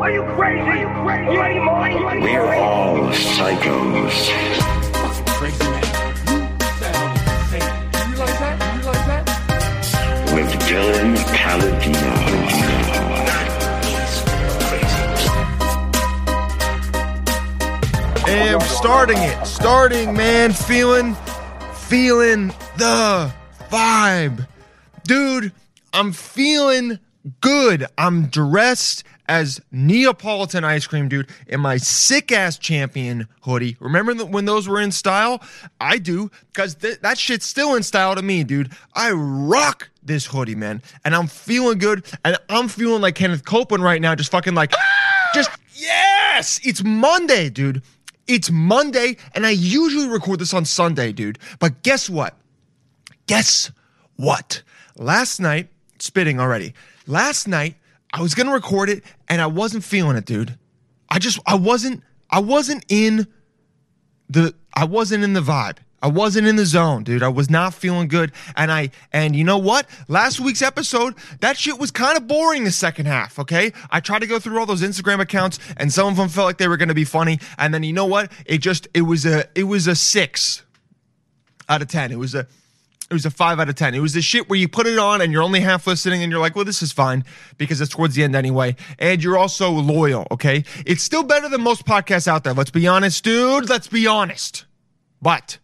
Are you crazy? Are you crazy? Are You any money? We're all psychos. Crazy man. Hey, you realize that? You realize that? With Dylan Paladino. And starting it, starting, man, feeling, feeling the vibe. Dude, I'm feeling good. I'm dressed as Neapolitan ice cream, dude, in my sick ass champion hoodie. Remember when those were in style? I do, because th- that shit's still in style to me, dude. I rock this hoodie, man. And I'm feeling good. And I'm feeling like Kenneth Copeland right now, just fucking like, ah! just, yes! It's Monday, dude. It's Monday, and I usually record this on Sunday, dude. But guess what? Guess what? Last night, spitting already. Last night, I was gonna record it, and I wasn't feeling it, dude. I just, I wasn't, I wasn't in the, I wasn't in the vibe. I wasn't in the zone, dude. I was not feeling good. And I, and you know what? Last week's episode, that shit was kind of boring the second half, okay? I tried to go through all those Instagram accounts and some of them felt like they were going to be funny. And then you know what? It just, it was a, it was a six out of 10. It was a, it was a five out of 10. It was the shit where you put it on and you're only half listening and you're like, well, this is fine because it's towards the end anyway. And you're also loyal, okay? It's still better than most podcasts out there. Let's be honest, dude. Let's be honest. But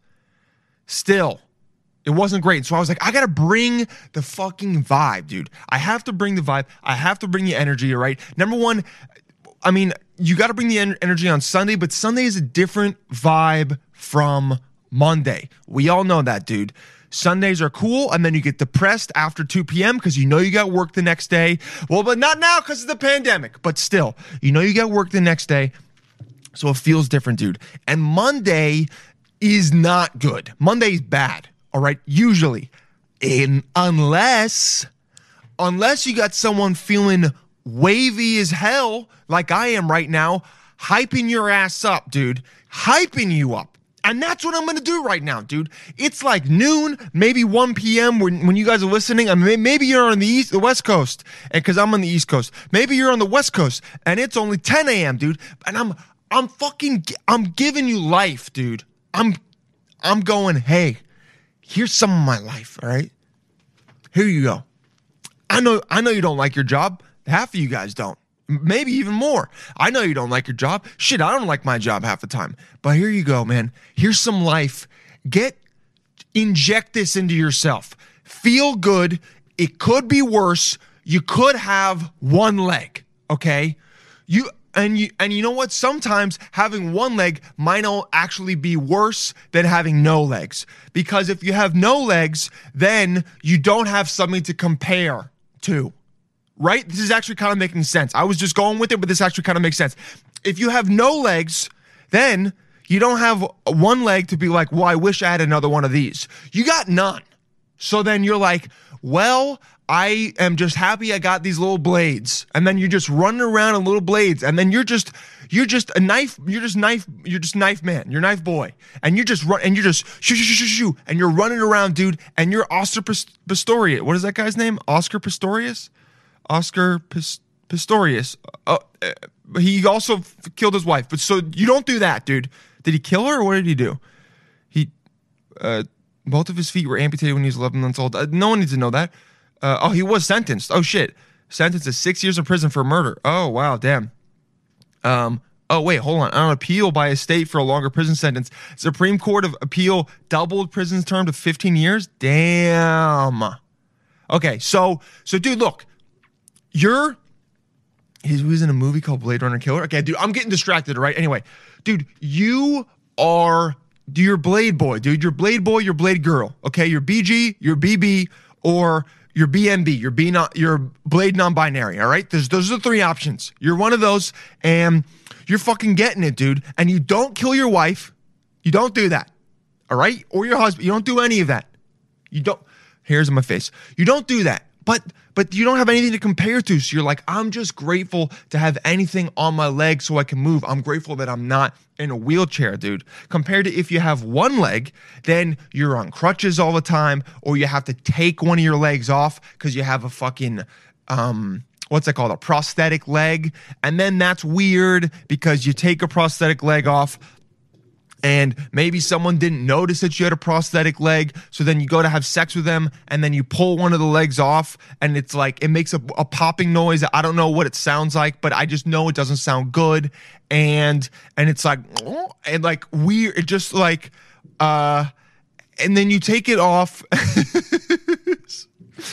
still, it wasn't great. So I was like, I gotta bring the fucking vibe, dude. I have to bring the vibe. I have to bring the energy, right? Number one, I mean, you gotta bring the en- energy on Sunday, but Sunday is a different vibe from Monday. We all know that, dude. Sundays are cool, and then you get depressed after 2 p.m. because you know you got work the next day. Well, but not now because of the pandemic, but still, you know you got work the next day. So it feels different, dude. And Monday is not good. Monday's bad, all right? Usually. In unless unless you got someone feeling wavy as hell like I am right now, hyping your ass up, dude. Hyping you up. And that's what I'm gonna do right now, dude. It's like noon, maybe 1 p.m. when, when you guys are listening. I mean, maybe you're on the east, the west coast, and because I'm on the east coast. Maybe you're on the west coast, and it's only 10 a.m., dude. And I'm, I'm fucking, I'm giving you life, dude. I'm, I'm going. Hey, here's some of my life. All right, here you go. I know I know you don't like your job. Half of you guys don't. Maybe even more. I know you don't like your job. Shit, I don't like my job half the time. But here you go, man. Here's some life. Get inject this into yourself. Feel good. It could be worse. You could have one leg, okay? You and you and you know what? Sometimes having one leg might actually be worse than having no legs. Because if you have no legs, then you don't have something to compare to right? This is actually kind of making sense. I was just going with it, but this actually kind of makes sense. If you have no legs, then you don't have one leg to be like, well, I wish I had another one of these. You got none. So then you're like, well, I am just happy I got these little blades. And then you're just running around on little blades. And then you're just, you're just a knife, you're just knife, you're just knife man, you're knife boy. And you're just run, and you're just shoo, shoo, shoo, shoo, shoo. And you're running around, dude. And you're Oscar Pistorius. What is that guy's name? Oscar Pistorius? Oscar Pis- Pistorius. Uh, uh, he also f- killed his wife. But so you don't do that, dude. Did he kill her or what did he do? He, uh, both of his feet were amputated when he was 11 months old. Uh, no one needs to know that. Uh, oh, he was sentenced. Oh shit, sentenced to six years in prison for murder. Oh wow, damn. Um. Oh wait, hold on. On appeal by a state for a longer prison sentence, Supreme Court of Appeal doubled prison term to 15 years. Damn. Okay, so so dude, look, you're he was in a movie called Blade Runner Killer. Okay, dude, I'm getting distracted, right? Anyway, dude, you are your Blade boy, dude. You're Blade boy, you're Blade girl. Okay, you're BG, you're BB, or you're BNB. You're B not you're Blade non-binary. All right, There's, those are the three options. You're one of those, and you're fucking getting it, dude. And you don't kill your wife. You don't do that. All right, or your husband. You don't do any of that. You don't. Here's my face. You don't do that. But but you don't have anything to compare to. So you're like, I'm just grateful to have anything on my leg so I can move. I'm grateful that I'm not in a wheelchair, dude. Compared to if you have one leg, then you're on crutches all the time, or you have to take one of your legs off because you have a fucking um what's that called? A prosthetic leg. And then that's weird because you take a prosthetic leg off and maybe someone didn't notice that you had a prosthetic leg so then you go to have sex with them and then you pull one of the legs off and it's like it makes a, a, popping noise. I don't know what it sounds like but i just know it doesn't sound good and and it's like and like weird it just like uh and then you take it off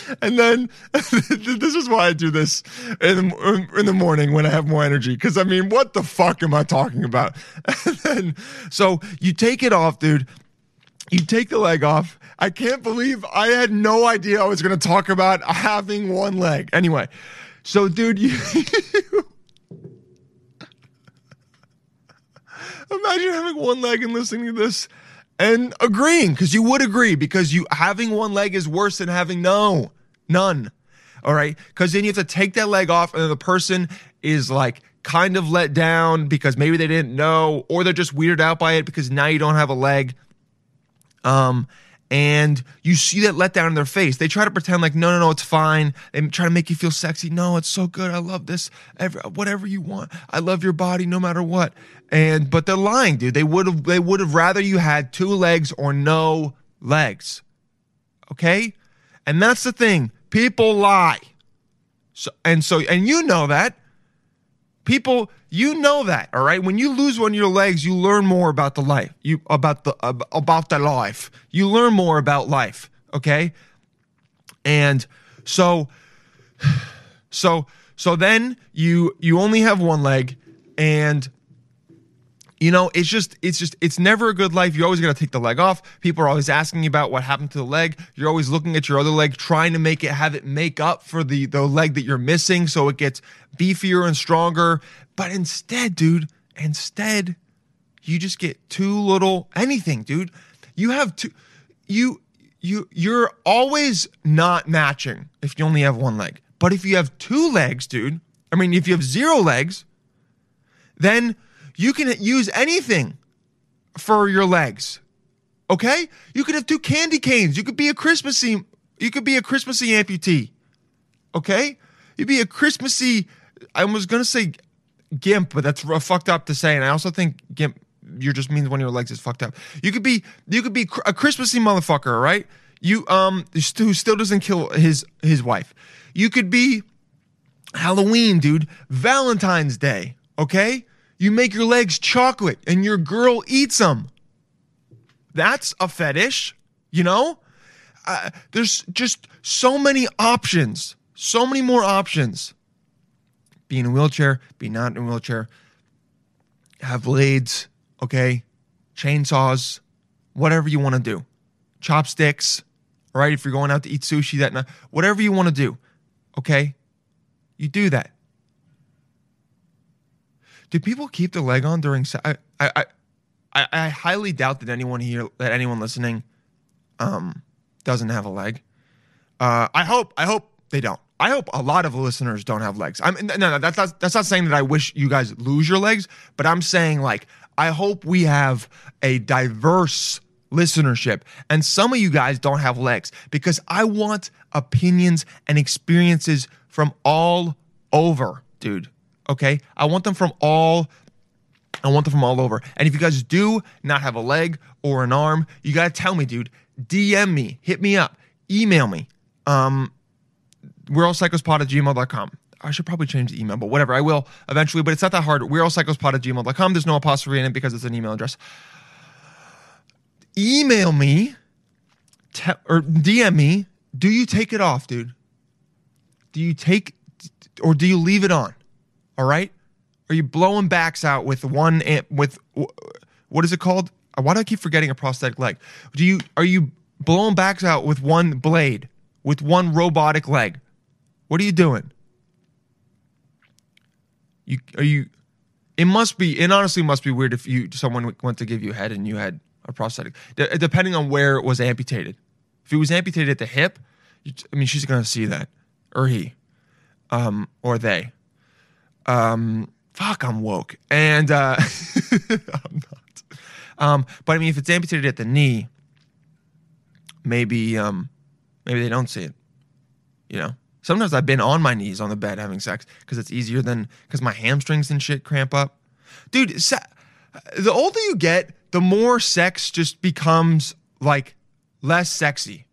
and then this is why I do this in the, in the morning when I have more energy. Because I mean, what the fuck am I talking about? And then, so you take it off, dude. You take the leg off. I can't believe I had no idea I was going to talk about having one leg. Anyway, so dude, you. Imagine having one leg and listening to this and agreeing because you would agree because you having one leg is worse than having no none all right? Because then you have to take that leg off and then the person is like kind of let down because maybe they didn't know or they're just weirded out by it because now you don't have a leg. Um and you see that letdown in their face. They try to pretend like, no, no, no, it's fine. They try to make you feel sexy. No, it's so good. I love this. Every, whatever you want. I love your body no matter what. And but they're lying, dude. They would have they would have rather you had two legs or no legs. Okay? And that's the thing. People lie. So and so and you know that. People, you know that, all right? When you lose one of your legs, you learn more about the life. You about the about the life. You learn more about life, okay? And so so so then you you only have one leg and you know it's just it's just it's never a good life. You're always going to take the leg off. People are always asking about what happened to the leg. You're always looking at your other leg trying to make it have it make up for the the leg that you're missing so it gets beefier and stronger. But instead dude instead you just get too little anything dude. You have two you you you're always not matching if you only have one leg. But if you have two legs dude i mean if you have zero legs then you can use anything for your legs. Okay? You could have two candy canes. You could be a Christmassy you could be a Christmassy amputee. Okay? You'd be a Christmassy I was going to say gimp, but that's fucked up to say and I also think gimp you just means one of your legs is fucked up. You could be you could be a Christmassy motherfucker, right? You um who still doesn't kill his his wife. You could be Halloween, dude. Valentine's Day, okay? You make your legs chocolate and your girl eats them. That's a fetish, you know? Uh, there's just so many options, so many more options. Be in a wheelchair, be not in a wheelchair, have blades, okay? Chainsaws, whatever you want to do. Chopsticks, all right? If you're going out to eat sushi that night, whatever you want to do, okay? You do that. Do people keep the leg on during? I I I, I highly doubt that anyone here, that anyone listening, um, doesn't have a leg. Uh, I hope I hope they don't. I hope a lot of listeners don't have legs. I'm no, no, that's not that's not saying that I wish you guys lose your legs, but I'm saying like I hope we have a diverse listenership and some of you guys don't have legs because I want opinions and experiences from all over, dude. Okay. I want them from all I want them from all over. And if you guys do not have a leg or an arm, you gotta tell me, dude. DM me, hit me up, email me. Um, we're all psychospod at gmail.com. I should probably change the email, but whatever. I will eventually, but it's not that hard. We're all psychospod at gmail.com. There's no apostrophe in it because it's an email address. Email me te- or DM me. Do you take it off, dude? Do you take or do you leave it on? All right. Are you blowing backs out with one with what is it called? Why do I keep forgetting a prosthetic leg? Do you are you blowing backs out with one blade, with one robotic leg? What are you doing? You are you? It must be. It honestly must be weird if you someone went to give you a head and you had a prosthetic, D- depending on where it was amputated. If it was amputated at the hip, you, I mean, she's gonna see that, or he, um, or they. Um, fuck, I'm woke, and uh, I'm not. Um, but I mean, if it's amputated at the knee, maybe um, maybe they don't see it. You know, Sometimes I've been on my knees on the bed having sex because it's easier than because my hamstrings and shit cramp up. Dude, se- the older you get, the more sex just becomes like less sexy.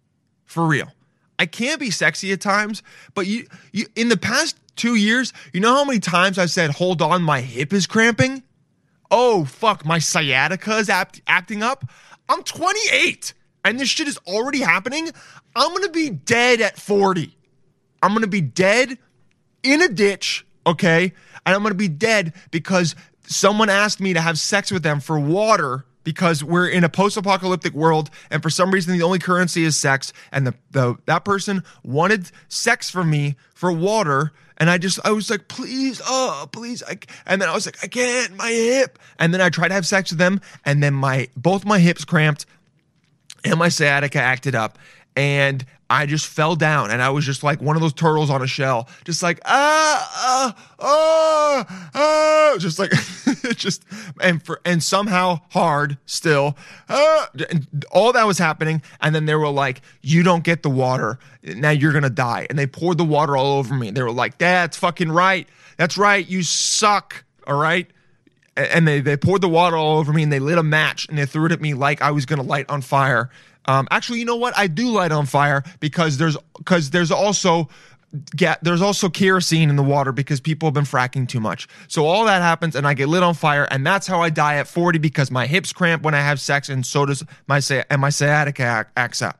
For real. I can be sexy at times, but you, you in the past two years, you know how many times I've said, hold on, my hip is cramping? Oh, fuck, my sciatica is act- acting up? I'm 28 and this shit is already happening. I'm gonna be dead at 40. I'm gonna be dead in a ditch, okay? And I'm gonna be dead because someone asked me to have sex with them for water because we're in a post-apocalyptic world and for some reason the only currency is sex and the, the that person wanted sex from me for water and I just I was like please oh please I, and then I was like I can't my hip. And then I tried to have sex with them and then my both my hips cramped and my sciatica acted up and I just fell down and I was just like one of those turtles on a shell, just like ah ah ah, ah just like just and for and somehow hard still. Ah, all that was happening, and then they were like, "You don't get the water, now you're gonna die." And they poured the water all over me. They were like, "That's fucking right. That's right. You suck. All right." and they, they poured the water all over me and they lit a match and they threw it at me like I was gonna light on fire. Um, actually, you know what? I do light on fire because there's because there's also get there's also kerosene in the water because people have been fracking too much. So all that happens and I get lit on fire and that's how I die at 40 because my hips cramp when I have sex and so does my sci- and my sciatica acts up.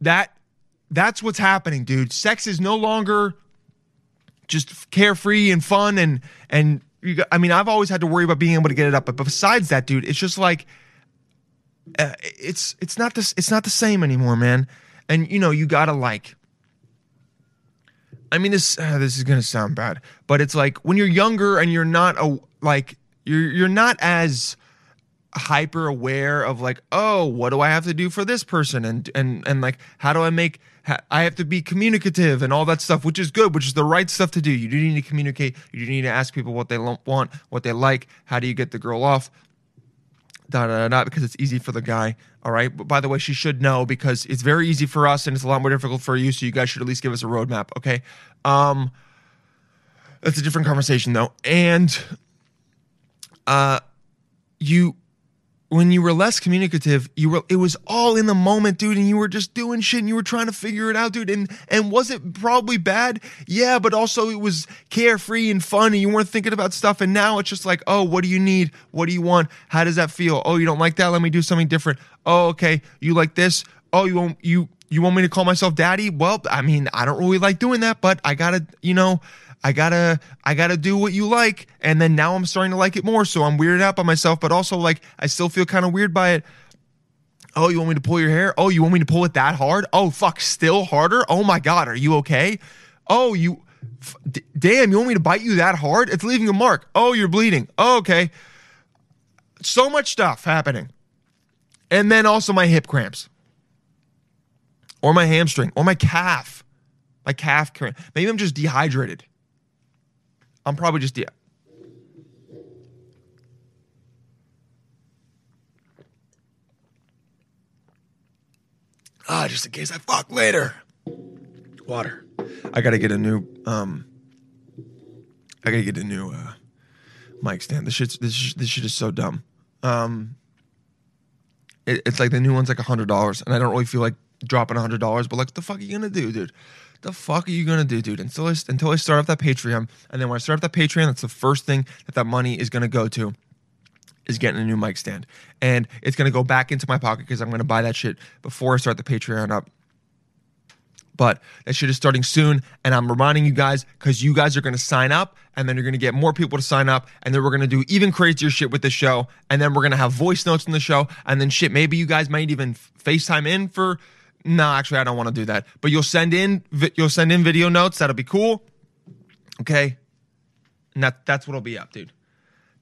That that's what's happening, dude. Sex is no longer just carefree and fun and and you I mean I've always had to worry about being able to get it up but besides that dude it's just like uh, it's it's not this it's not the same anymore man. And you know you got to like I mean this uh, this is to sound bad but it's like when you're younger and you're not a like you're you're not as hyper aware of like oh what do i have to do for this person? And and and like how do i make i have to be communicative and all that stuff which is good which is the right stuff to do. You do need to communicate. You do need to ask people what they want what they like. How do you get the girl off? Da da da da because it's easy for the guy. All right? But by the way she should know because it's very easy for us and it's a lot more difficult for you so you guys should at least give us a roadmap okay? Um that's a different conversation though. And uh you when you were less communicative, you were it was all in the moment, dude, and you were just doing shit and you were trying to figure it out, dude. And and was it probably bad? Yeah, but also it was carefree and fun and you weren't thinking about stuff. And now it's just like, oh, what do you need? What do you want? How does that feel? Oh, you don't like that? Let me do something different. Oh, okay. You like this? Oh, you won't you you want me to call myself daddy? Well, I mean, I don't really like doing that, but I gotta, you know, I gotta I gotta do what you like. And then now I'm starting to like it more. So I'm weirded out by myself, but also like I still feel kind of weird by it. Oh, you want me to pull your hair? Oh, you want me to pull it that hard? Oh, fuck, still harder? Oh my god, are you okay? Oh, you f- d- damn, you want me to bite you that hard? It's leaving a mark. Oh, you're bleeding. Oh, okay. So much stuff happening. And then also my hip cramps. Or my hamstring or my calf. My calf cramp. Maybe I'm just dehydrated. I'm probably just yeah. Ah, just in case I fuck later. Water. I gotta get a new um. I gotta get a new uh, mic stand. This shit's this sh- this shit is so dumb. Um. It, it's like the new one's like a hundred dollars, and I don't really feel like dropping hundred dollars. But like, the fuck are you gonna do, dude? The fuck are you gonna do, dude? Until I until I start up that Patreon, and then when I start up that Patreon, that's the first thing that that money is gonna go to is getting a new mic stand. And it's going to go back into my pocket because I'm going to buy that shit before I start the Patreon up. But that shit is starting soon. And I'm reminding you guys because you guys are going to sign up and then you're going to get more people to sign up. And then we're going to do even crazier shit with the show. And then we're going to have voice notes in the show. And then shit, maybe you guys might even FaceTime in for. No, actually, I don't want to do that. But you'll send in you'll send in video notes. That'll be cool. Okay. And that, that's what'll be up, dude.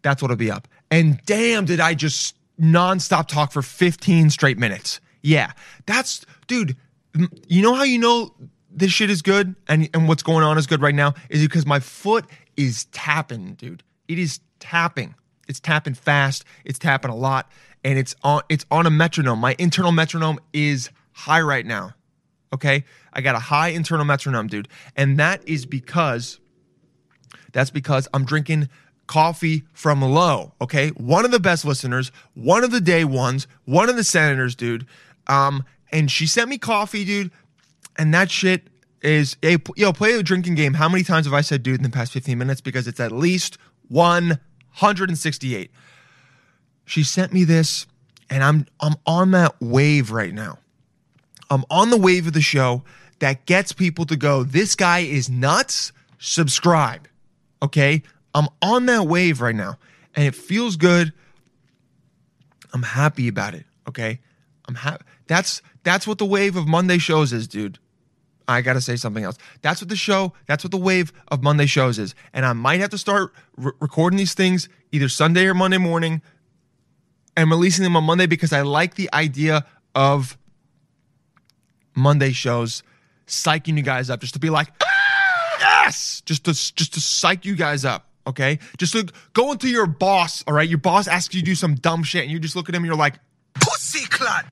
That's what'll be up. And damn, did I just nonstop talk for 15 straight minutes. Yeah. That's, dude, you know how you know this shit is good and, and what's going on is good right now? Is because my foot is tapping, dude. It is tapping. It's tapping fast. It's tapping a lot. And it's on it's on a metronome. My internal metronome is high right now. Okay? I got a high internal metronome, dude. And that is because that's because I'm drinking coffee from low. Okay. One of the best listeners, one of the day ones, one of the senators, dude. Um, and she sent me coffee, dude. And that shit is a yo, play a drinking game. How many times have I said dude in the past 15 minutes? Because it's at least 168. She sent me this, and I'm I'm on that wave right now. I'm on the wave of the show that gets people to go, this guy is nuts. Subscribe. Okay. I'm on that wave right now and it feels good. I'm happy about it. Okay. I'm happy. That's, that's what the wave of Monday shows is, dude. I got to say something else. That's what the show, that's what the wave of Monday shows is. And I might have to start re- recording these things either Sunday or Monday morning and releasing them on Monday because I like the idea of Monday shows psyching you guys up just to be like, "Ah, yes, just to just to psych you guys up. Okay, just to go into your boss. All right, your boss asks you to do some dumb shit, and you just look at him and you're like, pussy clut.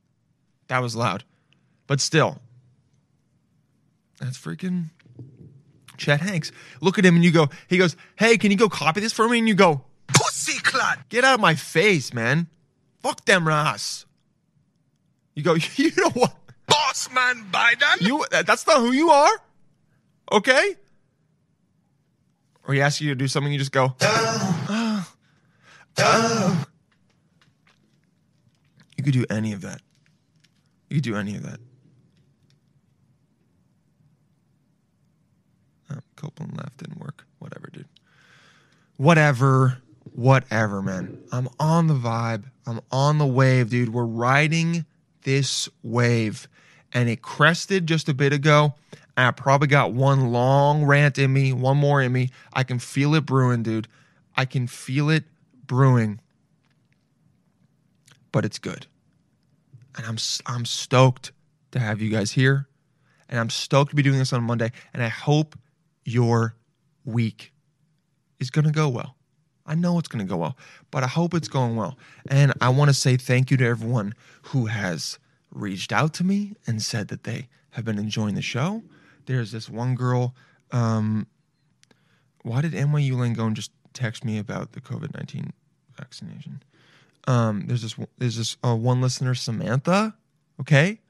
That was loud, but still, that's freaking Chet Hanks. Look at him and you go, he goes, hey, can you go copy this for me? And you go, pussy clut. Get out of my face, man. Fuck them Ross. You go, you know what? Boss man Biden. You that's not who you are. Okay? Or he asks you to do something, you just go. You could do any of that. You could do any of that. Oh, Copeland left didn't work. Whatever, dude. Whatever. Whatever, man. I'm on the vibe. I'm on the wave, dude. We're riding this wave. And it crested just a bit ago. I probably got one long rant in me, one more in me. I can feel it brewing, dude. I can feel it brewing. But it's good. And I'm I'm stoked to have you guys here. And I'm stoked to be doing this on Monday. And I hope your week is going to go well. I know it's going to go well, but I hope it's going well. And I want to say thank you to everyone who has reached out to me and said that they have been enjoying the show. There's this one girl. Um, why did NYU Langone just text me about the COVID 19 vaccination? Um, there's this there's this uh, one listener, Samantha. Okay,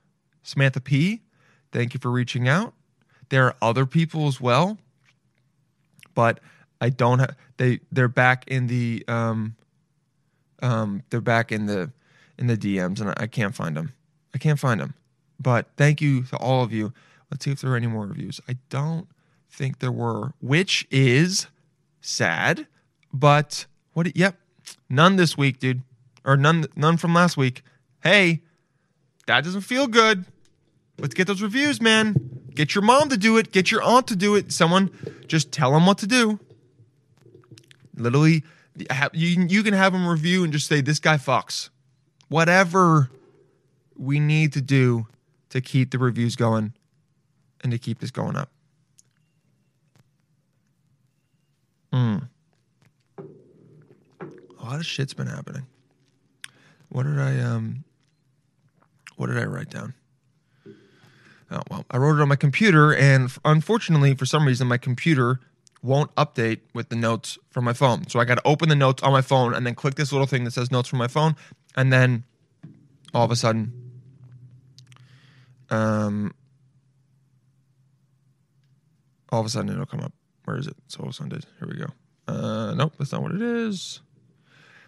Samantha P. Thank you for reaching out. There are other people as well, but I don't have they they're back in the um um they're back in the in the DMs and I, I can't find them. I can't find them. But thank you to all of you. Let's see if there are any more reviews. I don't think there were, which is sad. But what? Yep, none this week, dude, or none none from last week. Hey, that doesn't feel good. Let's get those reviews, man. Get your mom to do it. Get your aunt to do it. Someone just tell them what to do. Literally, you you can have them review and just say this guy fucks. Whatever we need to do to keep the reviews going and to keep this going up. Mm. A lot of shit's been happening. What did I um what did I write down? Oh, well, I wrote it on my computer, and unfortunately, for some reason, my computer won't update with the notes from my phone. So I got to open the notes on my phone and then click this little thing that says notes from my phone, and then all of a sudden, um, all of a sudden it'll come up. Where is it? So all of a sudden, it- here we go. Uh, nope, that's not what it is.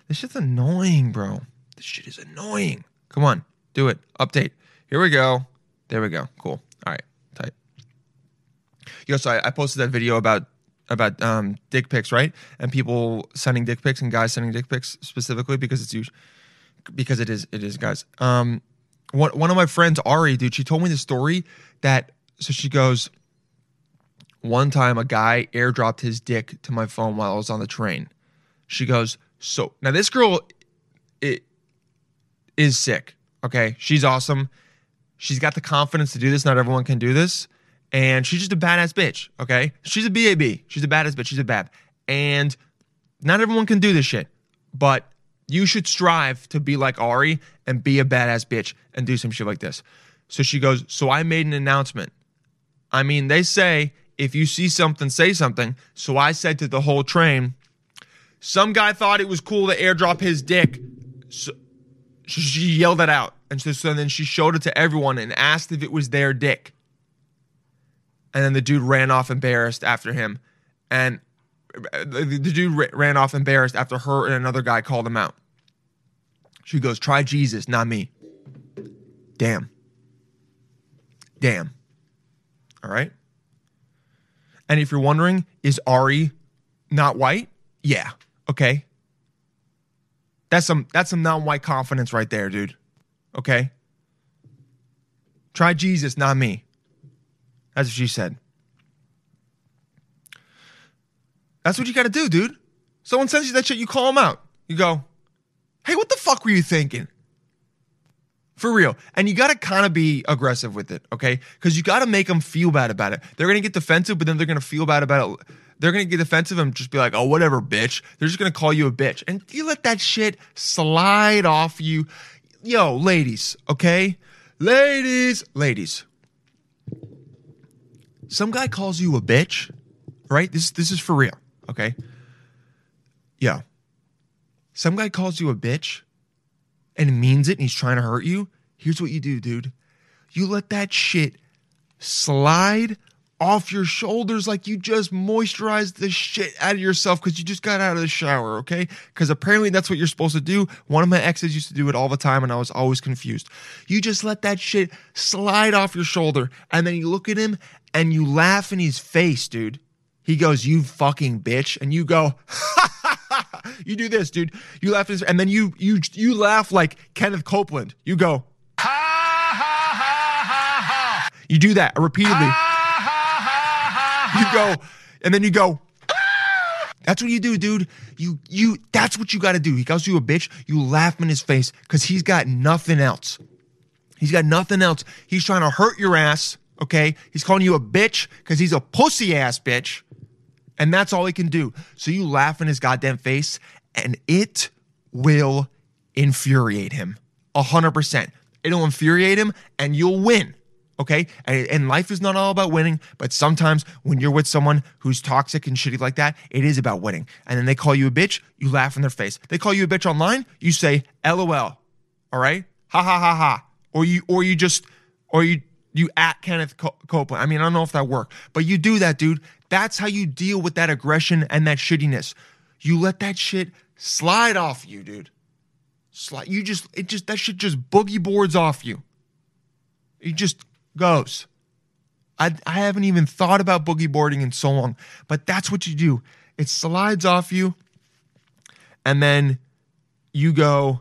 This shit's annoying, bro. This shit is annoying. Come on, do it. Update. Here we go. There we go. Cool. All right, tight. Yo, so I, I posted that video about about um, dick pics, right? And people sending dick pics and guys sending dick pics specifically because it's usually because it is it is guys. Um, one one of my friends, Ari, dude, she told me the story that so she goes. One time, a guy airdropped his dick to my phone while I was on the train. She goes, so now this girl, it is sick. Okay, she's awesome. She's got the confidence to do this. Not everyone can do this. And she's just a badass bitch. Okay. She's a BAB. She's a badass bitch. She's a bab. And not everyone can do this shit. But you should strive to be like Ari and be a badass bitch and do some shit like this. So she goes, So I made an announcement. I mean, they say if you see something, say something. So I said to the whole train, some guy thought it was cool to airdrop his dick. So she- yelled it out. And so, so then she showed it to everyone and asked if it was their dick. And then the dude ran off embarrassed after him. And the, dude ran off embarrassed after her and another guy called him out. She goes, Try Jesus, not me. Damn. Damn. All right. And if you're wondering, is Ari not white? Yeah. Okay. That's some that's some non-white confidence right there, dude. Okay. Try Jesus, not me. That's what she said. That's what you got to do, dude. Someone sends you that shit, you call them out. You go, "Hey, what the fuck were you thinking?" For real. And you got to kind of be aggressive with it, okay? Because you got to make them feel bad about it. They're going to get defensive, but then they're going to feel bad about it. They're going to get defensive and just be like, oh, whatever, bitch. They're just going to call you a bitch. And you let that shit slide off you. Yo, ladies, okay? Ladies, ladies. Some guy calls you a bitch, right? This, this is for real, okay? Yo. Some guy calls you a bitch and means it and he's trying to hurt you, here's what you do, dude. You let that shit slide off your shoulders like you just moisturized the shit out of yourself because you just got out of the shower, okay? Because apparently that's what you're supposed to do. One of my exes used to do it all the time and I was always confused. You just let that shit slide off your shoulder and then you look at him and you laugh in his face, dude. He goes, You fucking bitch. And you go, you do this, dude. You laugh, and then you you you laugh like Kenneth Copeland. You go, you do that repeatedly. You go, and then you go. That's what you do, dude. You you. That's what you got to do. He calls you a bitch. You laugh in his face because he's got nothing else. He's got nothing else. He's trying to hurt your ass. Okay. He's calling you a bitch because he's a pussy ass bitch. And that's all he can do. So you laugh in his goddamn face, and it will infuriate him. A hundred percent. It'll infuriate him, and you'll win. Okay. And, and life is not all about winning, but sometimes when you're with someone who's toxic and shitty like that, it is about winning. And then they call you a bitch, you laugh in their face. They call you a bitch online, you say LOL. All right? Ha ha ha ha. Or you or you just or you you at Kenneth Copeland. I mean, I don't know if that worked, but you do that, dude. That's how you deal with that aggression and that shittiness. You let that shit slide off you, dude. Slide. You just it just that shit just boogie boards off you. It just goes. I I haven't even thought about boogie boarding in so long, but that's what you do. It slides off you, and then you go.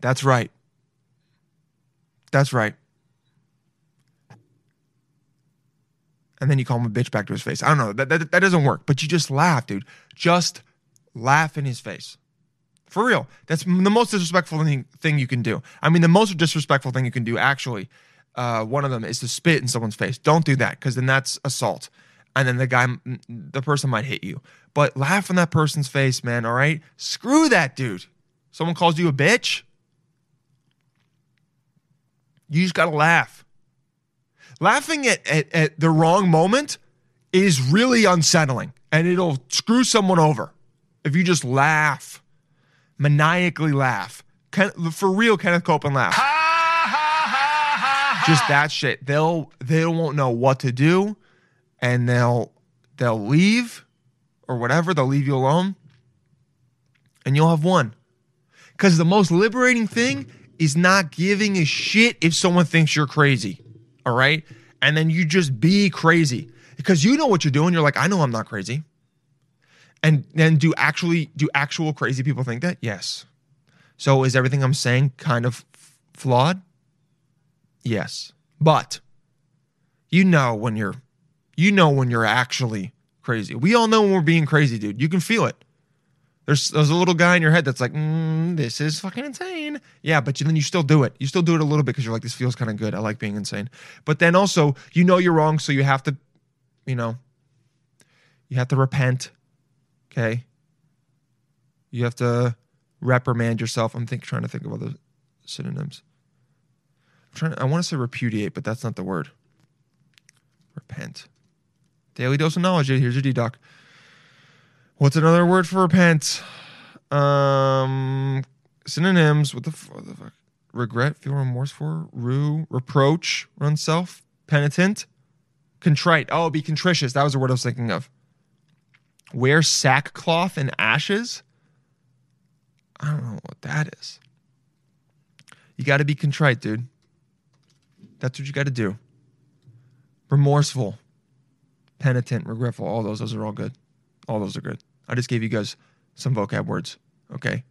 That's right. That's right. And then you call him a bitch back to his face. I don't know. That, that, that doesn't work. But you just laugh, dude. Just laugh in his face. For real. That's the most disrespectful thing, thing you can do. I mean, the most disrespectful thing you can do, actually, uh, one of them is to spit in someone's face. Don't do that because then that's assault. And then the guy, the person might hit you. But laugh in that person's face, man, all right? Screw that dude. Someone calls you a bitch. You just gotta laugh. Laughing at, at, at the wrong moment is really unsettling and it'll screw someone over if you just laugh, maniacally laugh. Ken, for real, Kenneth Copeland laugh. Just that shit. They'll they won't know what to do, and they'll they'll leave or whatever. They'll leave you alone, and you'll have won. Because the most liberating thing is not giving a shit if someone thinks you're crazy. All right. And then you just be crazy because you know what you're doing. You're like, I know I'm not crazy. And then do actually, do actual crazy people think that? Yes. So is everything I'm saying kind of flawed? Yes. But you know when you're, you know when you're actually crazy. We all know when we're being crazy, dude. You can feel it. There's there's a little guy in your head that's like, mm, this is fucking insane. Yeah, but you, then you still do it. You still do it a little bit because you're like, this feels kind of good. I like being insane. But then also, you know you're wrong, so you have to, you know, you have to repent. Okay. You have to reprimand yourself. I'm think trying to think of other synonyms. I'm trying to, I want to say repudiate, but that's not the word. Repent. Daily dose of knowledge. Here's your D doc. What's another word for repent? Um, synonyms. What the, what the fuck? Regret, feel remorse for, rue, reproach, run self, penitent, contrite. Oh, be contritious. That was the word I was thinking of. Wear sackcloth and ashes. I don't know what that is. You got to be contrite, dude. That's what you got to do. Remorseful, penitent, regretful. All those. Those are all good. All those are good. I just gave you guys some vocab words. Okay.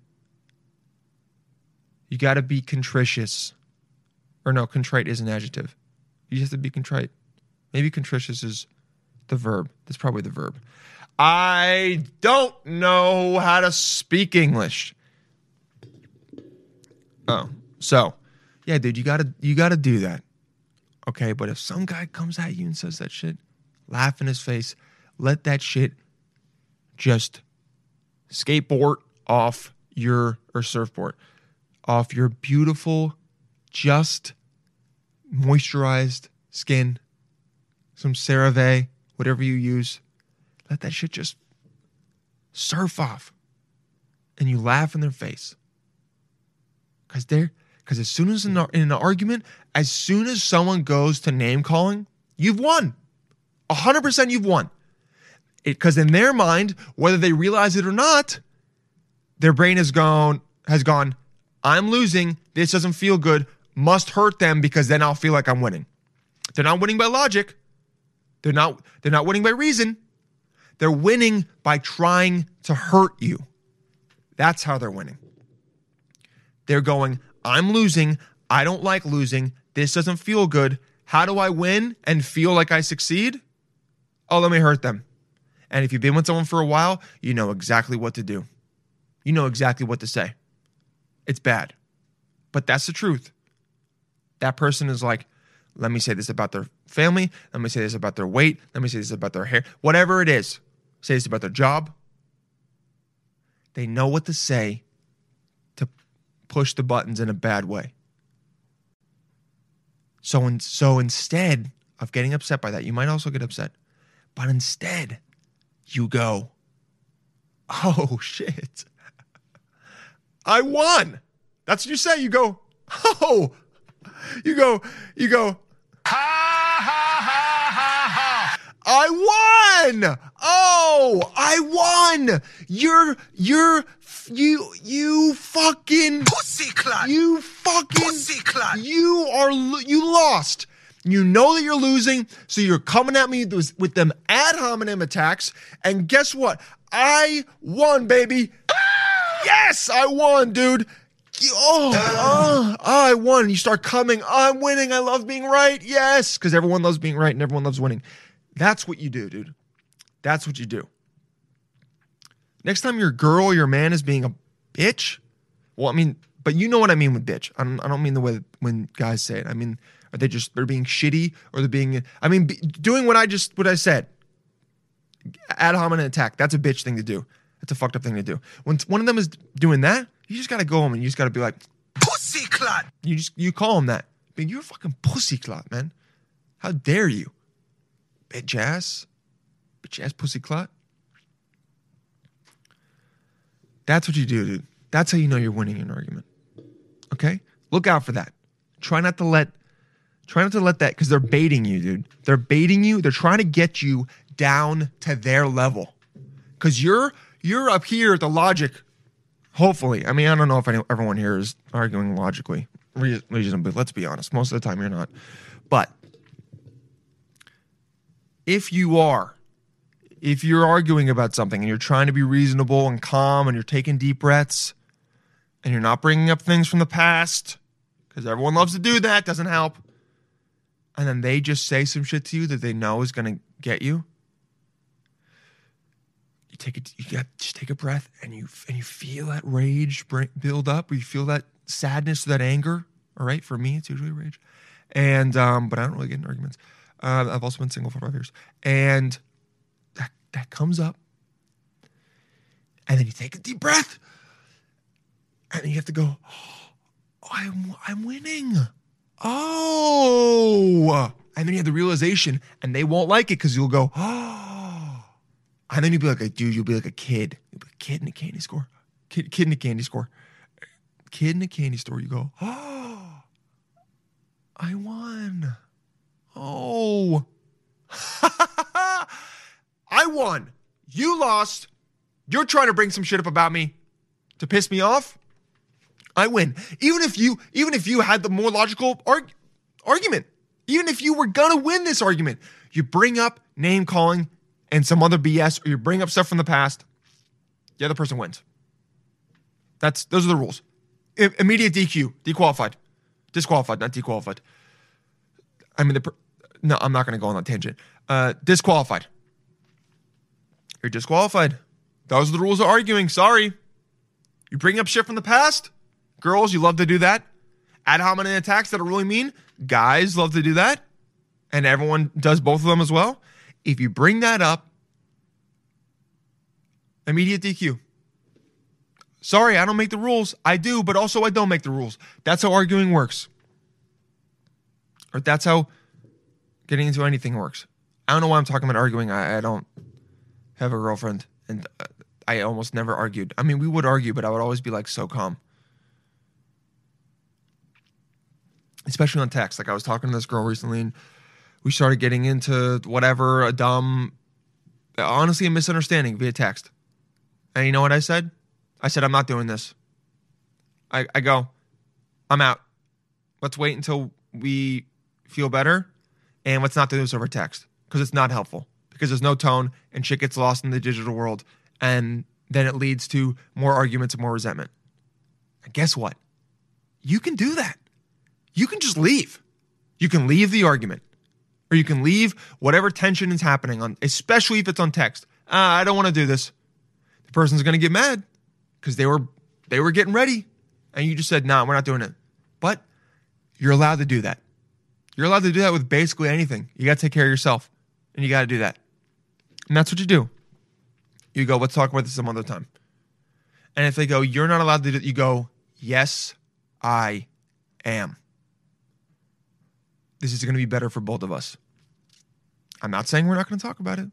You got to be contritious. Or no, contrite is an adjective. You just have to be contrite. Maybe contritious is the verb. That's probably the verb. I don't know how to speak English. Oh, so yeah, dude, you gotta you gotta do that. Okay, but if some guy comes at you and says that shit, laugh in his face, let that shit just skateboard off your or surfboard off your beautiful, just moisturized skin. Some CeraVe, whatever you use, let that shit just surf off, and you laugh in their face. Cause they're because as soon as in, in an argument, as soon as someone goes to name calling, you've won. hundred percent, you've won. Because in their mind, whether they realize it or not, their brain has gone has gone. I'm losing. This doesn't feel good. Must hurt them because then I'll feel like I'm winning. They're not winning by logic. They're not. They're not winning by reason. They're winning by trying to hurt you. That's how they're winning. They're going, I'm losing. I don't like losing. This doesn't feel good. How do I win and feel like I succeed? Oh, let me hurt them. And if you've been with someone for a while, you know exactly what to do. You know exactly what to say. It's bad. But that's the truth. That person is like, let me say this about their family. Let me say this about their weight. Let me say this about their hair. Whatever it is. Say this about their job. They know what to say to push the buttons in a bad way. So, in, so instead of getting upset by that, you might also get upset. But instead, you go, oh shit. I won. That's what you say. You go, oh, you go, you go, I won. Oh, I won. You're, you're, you, you fucking Pussy clot. you fucking Pussy clot. You are you lost. You know that you're losing, so you're coming at me with, them ad hominem attacks. And guess what? I won, baby. yes, I won, dude. Oh, oh, I won. You start coming. I'm winning. I love being right. Yes, because everyone loves being right and everyone loves winning. That's what you do, dude. That's what you do. Next time your girl your man is being a bitch, well, I mean, but you know what I mean with bitch. I don't, I don't mean the way when guys say it. I mean, are they just they're being shitty or they're being? I mean, be, doing what I just what I said. Ad hominem attack. That's a bitch thing to do. That's a fucked up thing to do. When one of them is doing that, you just gotta go home and you just gotta be like, Pussy clot. you just you call him that. But you're a fucking pussy clot, man. How dare you, bitch ass, bitch ass pussy clot. That's what you do, dude. That's how you know you're winning an argument. Okay, look out for that. Try not to let, try not to let that because they're baiting you, dude. They're baiting you. They're trying to get you down to their level because you're you're up here at the logic Hopefully, I mean, I don't know if any, everyone here is arguing logically, reasonably. Let's be honest. Most of the time, you're not. But if you are, if you're arguing about something and you're trying to be reasonable and calm and you're taking deep breaths and you're not bringing up things from the past, because everyone loves to do that, doesn't help. And then they just say some shit to you that they know is going to get you you take it you just take a breath and you and you feel that rage build up. Or you feel that sadness that anger all right? For me it's usually rage. And um but i don't really get in arguments. Uh, i've also been single for five years. And that that comes up. And then you take a deep breath. And you have to go oh, i'm i'm winning oh. And then you have the realization, and they won't like it because you'll go, oh. And then you'll be like a dude, you'll be like a kid. You'll be a kid in a candy store. Kid, kid in a candy store. Kid in a candy store. You go, oh, I won. Oh. I won. You lost. You're trying to bring some shit up about me to piss me off. I win. Even if you even if you had the more logical arg- argument, even if you were gonna win this argument, you bring up name calling and some other BS, or you bring up stuff from the past, the other person wins. That's those are the rules. I- immediate DQ, dequalified, disqualified, not dequalified. I mean the per- no, I'm not gonna go on that tangent. Uh, disqualified. You're disqualified. Those are the rules of arguing. Sorry. You bring up shit from the past. Girls, you love to do that. Ad hominem attacks that are really mean. Guys love to do that. And everyone does both of them as well. If you bring that up, immediate DQ. Sorry, I don't make the rules. I do, but also I don't make the rules. That's how arguing works. Or that's how getting into anything works. I don't know why I'm talking about arguing. I, I don't have a girlfriend, and uh, I almost never argued. I mean, we would argue, but I would always be like so calm. Especially on text. Like I was talking to this girl recently, and we started getting into whatever a dumb, honestly, a misunderstanding via text. And you know what I said? I said, I'm not doing this. I, I go, I'm out. Let's wait until we feel better and let's not do this over text because it's not helpful because there's no tone and shit gets lost in the digital world and then it leads to more arguments and more resentment. And guess what? You can do that. You can just leave. You can leave the argument or you can leave whatever tension is happening on, especially if it's on text. Ah, I don't want to do this. The person's going to get mad because they were they were getting ready and you just said, "Nah, we're not doing it." But you're allowed to do that. You're allowed to do that with basically anything. You got to take care of yourself and you got to do that. And that's what you do. You go, let's talk about this some other time. And if they go, you're not allowed to do it, you go, yes, I am. This is going to be better for both of us. I'm not saying we're not going to talk about it.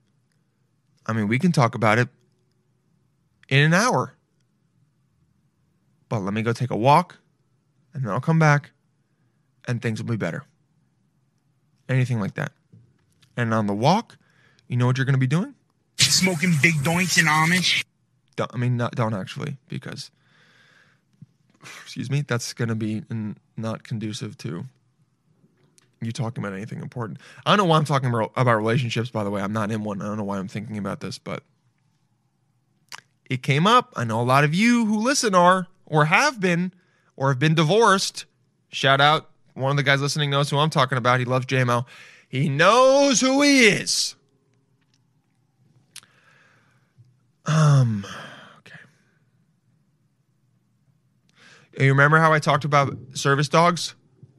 I mean, we can talk about it in an hour. But let me go take a walk and then I'll come back and things will be better. Anything like that. And on the walk, you know what you're going to be doing? Smoking big doinks and Amish. Don't, I mean, not, don't actually, because, excuse me, that's going to be not conducive to you talking about anything important. I don't know why I'm talking about, relationships, by the way. I'm not in one. I don't know why I'm thinking about this, but it came up. I know a lot of you who listen are, or have been, or have been divorced. Shout out. One of the guys listening knows who I'm talking about. He loves JMO. He knows who he is. Um, okay. You remember how I talked about service dogs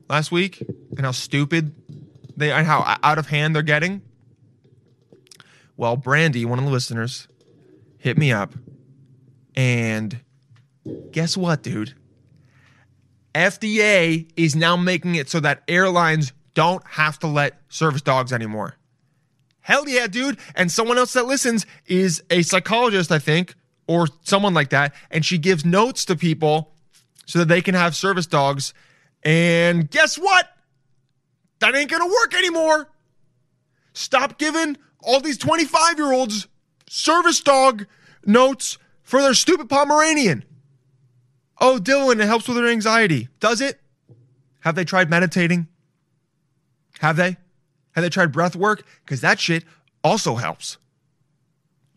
last week and how stupid they and how out of hand they're getting? Well, Brandy, one of the listeners, hit me up and guess what, dude? FDA is now making it so that airlines don't have to let service dogs anymore. Hell yeah, dude. And someone else that listens is a psychologist, I think, or someone like that. And she gives notes to people so that they can have service dogs. And guess what? That ain't gonna work anymore. Stop giving all these 25 year olds service dog notes for their stupid Pomeranian. Oh, Dylan, it helps with their anxiety. Does it? Have they tried meditating? Have they? Have they tried breath work? Because that shit also helps.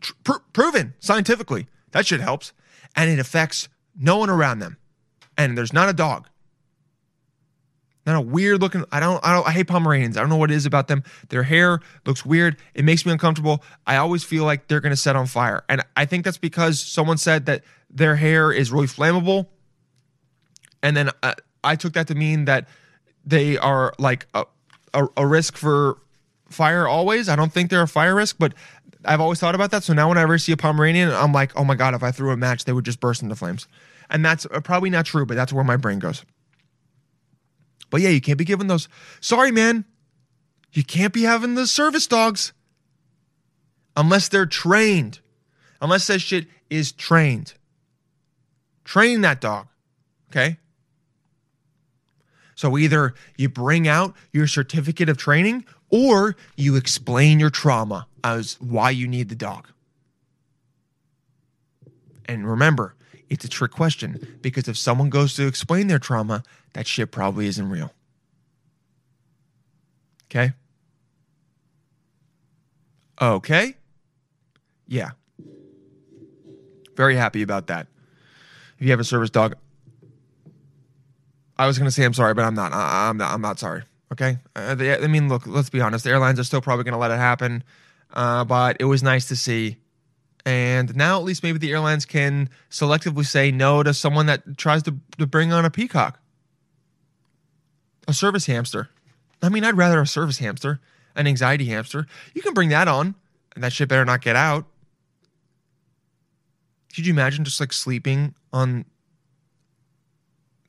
Tr- pr- proven scientifically. That shit helps. And it affects no one around them. And there's not a dog. Not a weird looking. I don't. I don't. I hate Pomeranians. I don't know what it is about them. Their hair looks weird. It makes me uncomfortable. I always feel like they're going to set on fire. And I think that's because someone said that their hair is really flammable. And then uh, I took that to mean that they are like a, a, a risk for fire always. I don't think they're a fire risk, but I've always thought about that. So now whenever I see a Pomeranian, I'm like, oh my God, if I threw a match, they would just burst into flames. And that's uh, probably not true, but that's where my brain goes. But yeah, you can't be giving those. Sorry, man. You can't be having the service dogs unless they're trained. Unless that shit is trained. Train that dog. Okay? So either you bring out your certificate of training or you explain your trauma as why you need the dog. And remember, it's a trick question because if someone goes to explain their trauma, that shit probably isn't real. Okay? Okay? Yeah. Very happy about that. If you have a service dog, I was going to say I'm sorry, but I'm not. I, I'm not. I'm not sorry. Okay. Uh, they, I mean, look. Let's be honest. The airlines are still probably going to let it happen, uh, but it was nice to see. And now at least maybe the airlines can selectively say no to someone that tries to, to bring on a peacock, a service hamster. I mean, I'd rather a service hamster, an anxiety hamster. You can bring that on, and that shit better not get out. Could you imagine just like sleeping on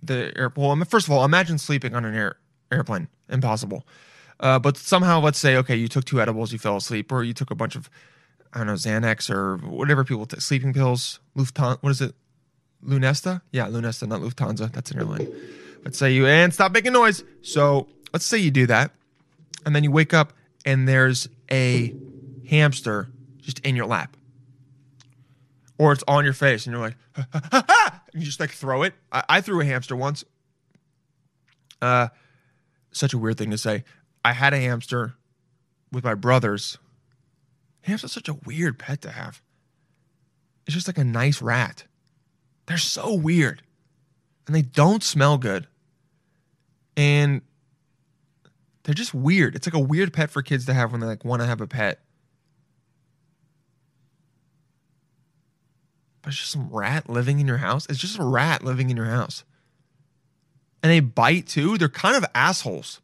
the airport? Well, first of all, imagine sleeping on an air, airplane. Impossible. Uh, but somehow, let's say, okay, you took two edibles, you fell asleep, or you took a bunch of, I don't know, Xanax or whatever people take, sleeping pills, Lufthansa, what is it? Lunesta? Yeah, Lunesta, not Lufthansa. That's an airline. Let's say you, and stop making noise. So let's say you do that, and then you wake up and there's a hamster just in your lap or it's on your face and you're like, ha, ha, ha, and you just like throw it. I, I threw a hamster once. Uh, such a weird thing to say. I had a hamster with my brothers. Hamster's are such a weird pet to have. It's just like a nice rat. They're so weird, and they don't smell good, and they're just weird. It's like a weird pet for kids to have when they like want to have a pet. But it's just some rat living in your house. It's just a rat living in your house. And they bite too. They're kind of assholes.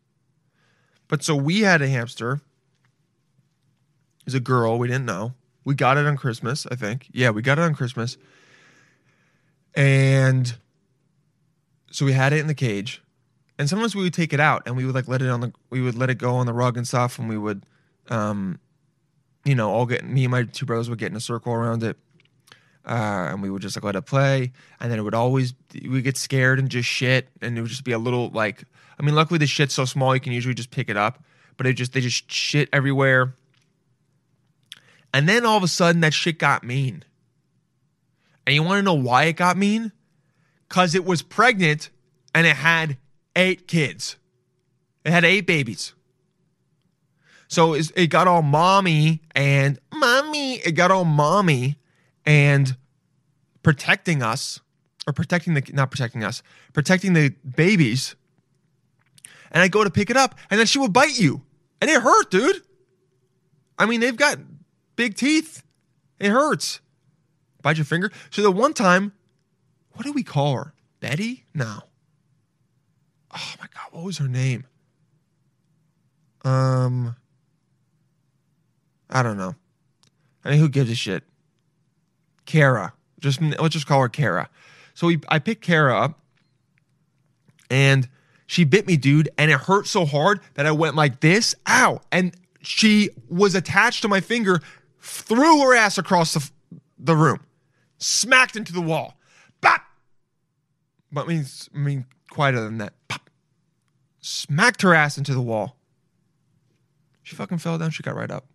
But so we had a hamster. It's a girl. We didn't know. We got it on Christmas, I think. Yeah, we got it on Christmas. And so we had it in the cage. And sometimes we would take it out and we would like let it on the we would let it go on the rug and stuff and we would um you know, all get me and my two brothers would get in a circle around it uh, and we would just like let it play, and then it would always we get scared and just shit, and it would just be a little like I mean, luckily the shit's so small you can usually just pick it up, but it just they just shit everywhere, and then all of a sudden that shit got mean, and you want to know why it got mean? Cause it was pregnant and it had eight kids, it had eight babies. So it got all mommy and mommy. It got all mommy and protecting us or protecting the not protecting us protecting the babies and i go to pick it up and then she will bite you and it hurt dude i mean they've got big teeth. It hurts. Bite your finger. So the one time what do we call her? Betty? No. Oh my god what was her name? Um i don't know. I mean who gives a shit? Kara. Just let's just call her Kara. So we, I picked Kara up, and she bit me, dude, and it hurt so hard that I went like this, ow! And she was attached to my finger, threw her ass across the the room, smacked into the wall, bop. But I mean, I mean, quieter than that. Pop. Smacked her ass into the wall. She fucking fell down. She got right up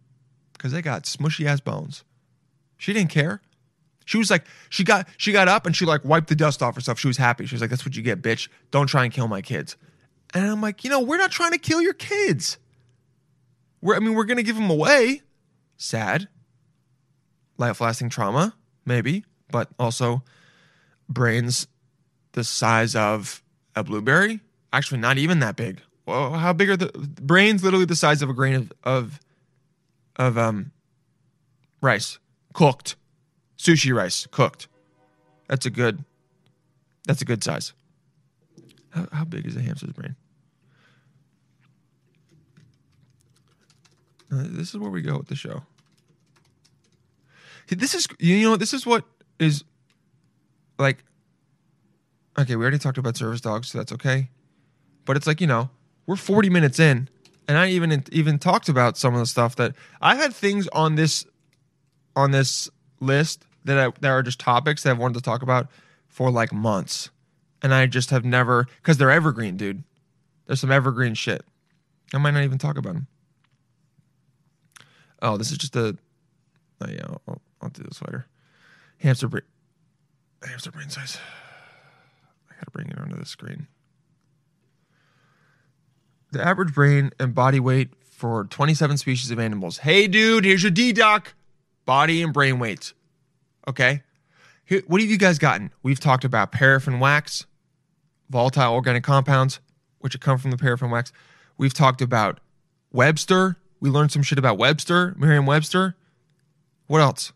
because they got smushy ass bones. She didn't care. She was like, she got she got up and she like wiped the dust off herself. She was happy. She was like, "That's what you get, bitch. Don't try and kill my kids." And I'm like, you know, we're not trying to kill your kids. We're I mean, we're gonna give them away. Sad. Life lasting trauma, maybe, but also brains the size of a blueberry. Actually, not even that big. Well, how big are the brains? Literally the size of a grain of of, of um rice cooked sushi rice cooked. That's a good. That's a good size. How, how big is a hamster's brain? Uh, this is where we go with the show. This is you know this is what is like. Okay, we already talked about service dogs, so that's okay. but it's like you know we're 40 minutes in, and I even even talked about some of the stuff that I had things on this on this list that I, that are just topics that I've wanted to talk about for like months, and I just have never because they're evergreen, dude. There's some evergreen shit. I might not even talk about them. Oh, this is just a. Oh yeah, I'll, I'll, do this later. Hamster brain. Hamster brain size. I gotta bring it onto the screen. The average brain and body weight for 27 species of animals. Hey, dude, here's your D doc. Body and brain weights. Okay. Here, what have you guys gotten? We've talked about paraffin wax, volatile organic compounds, which come from the paraffin wax. We've talked about Webster. We learned some shit about Webster, Merriam Webster. What else?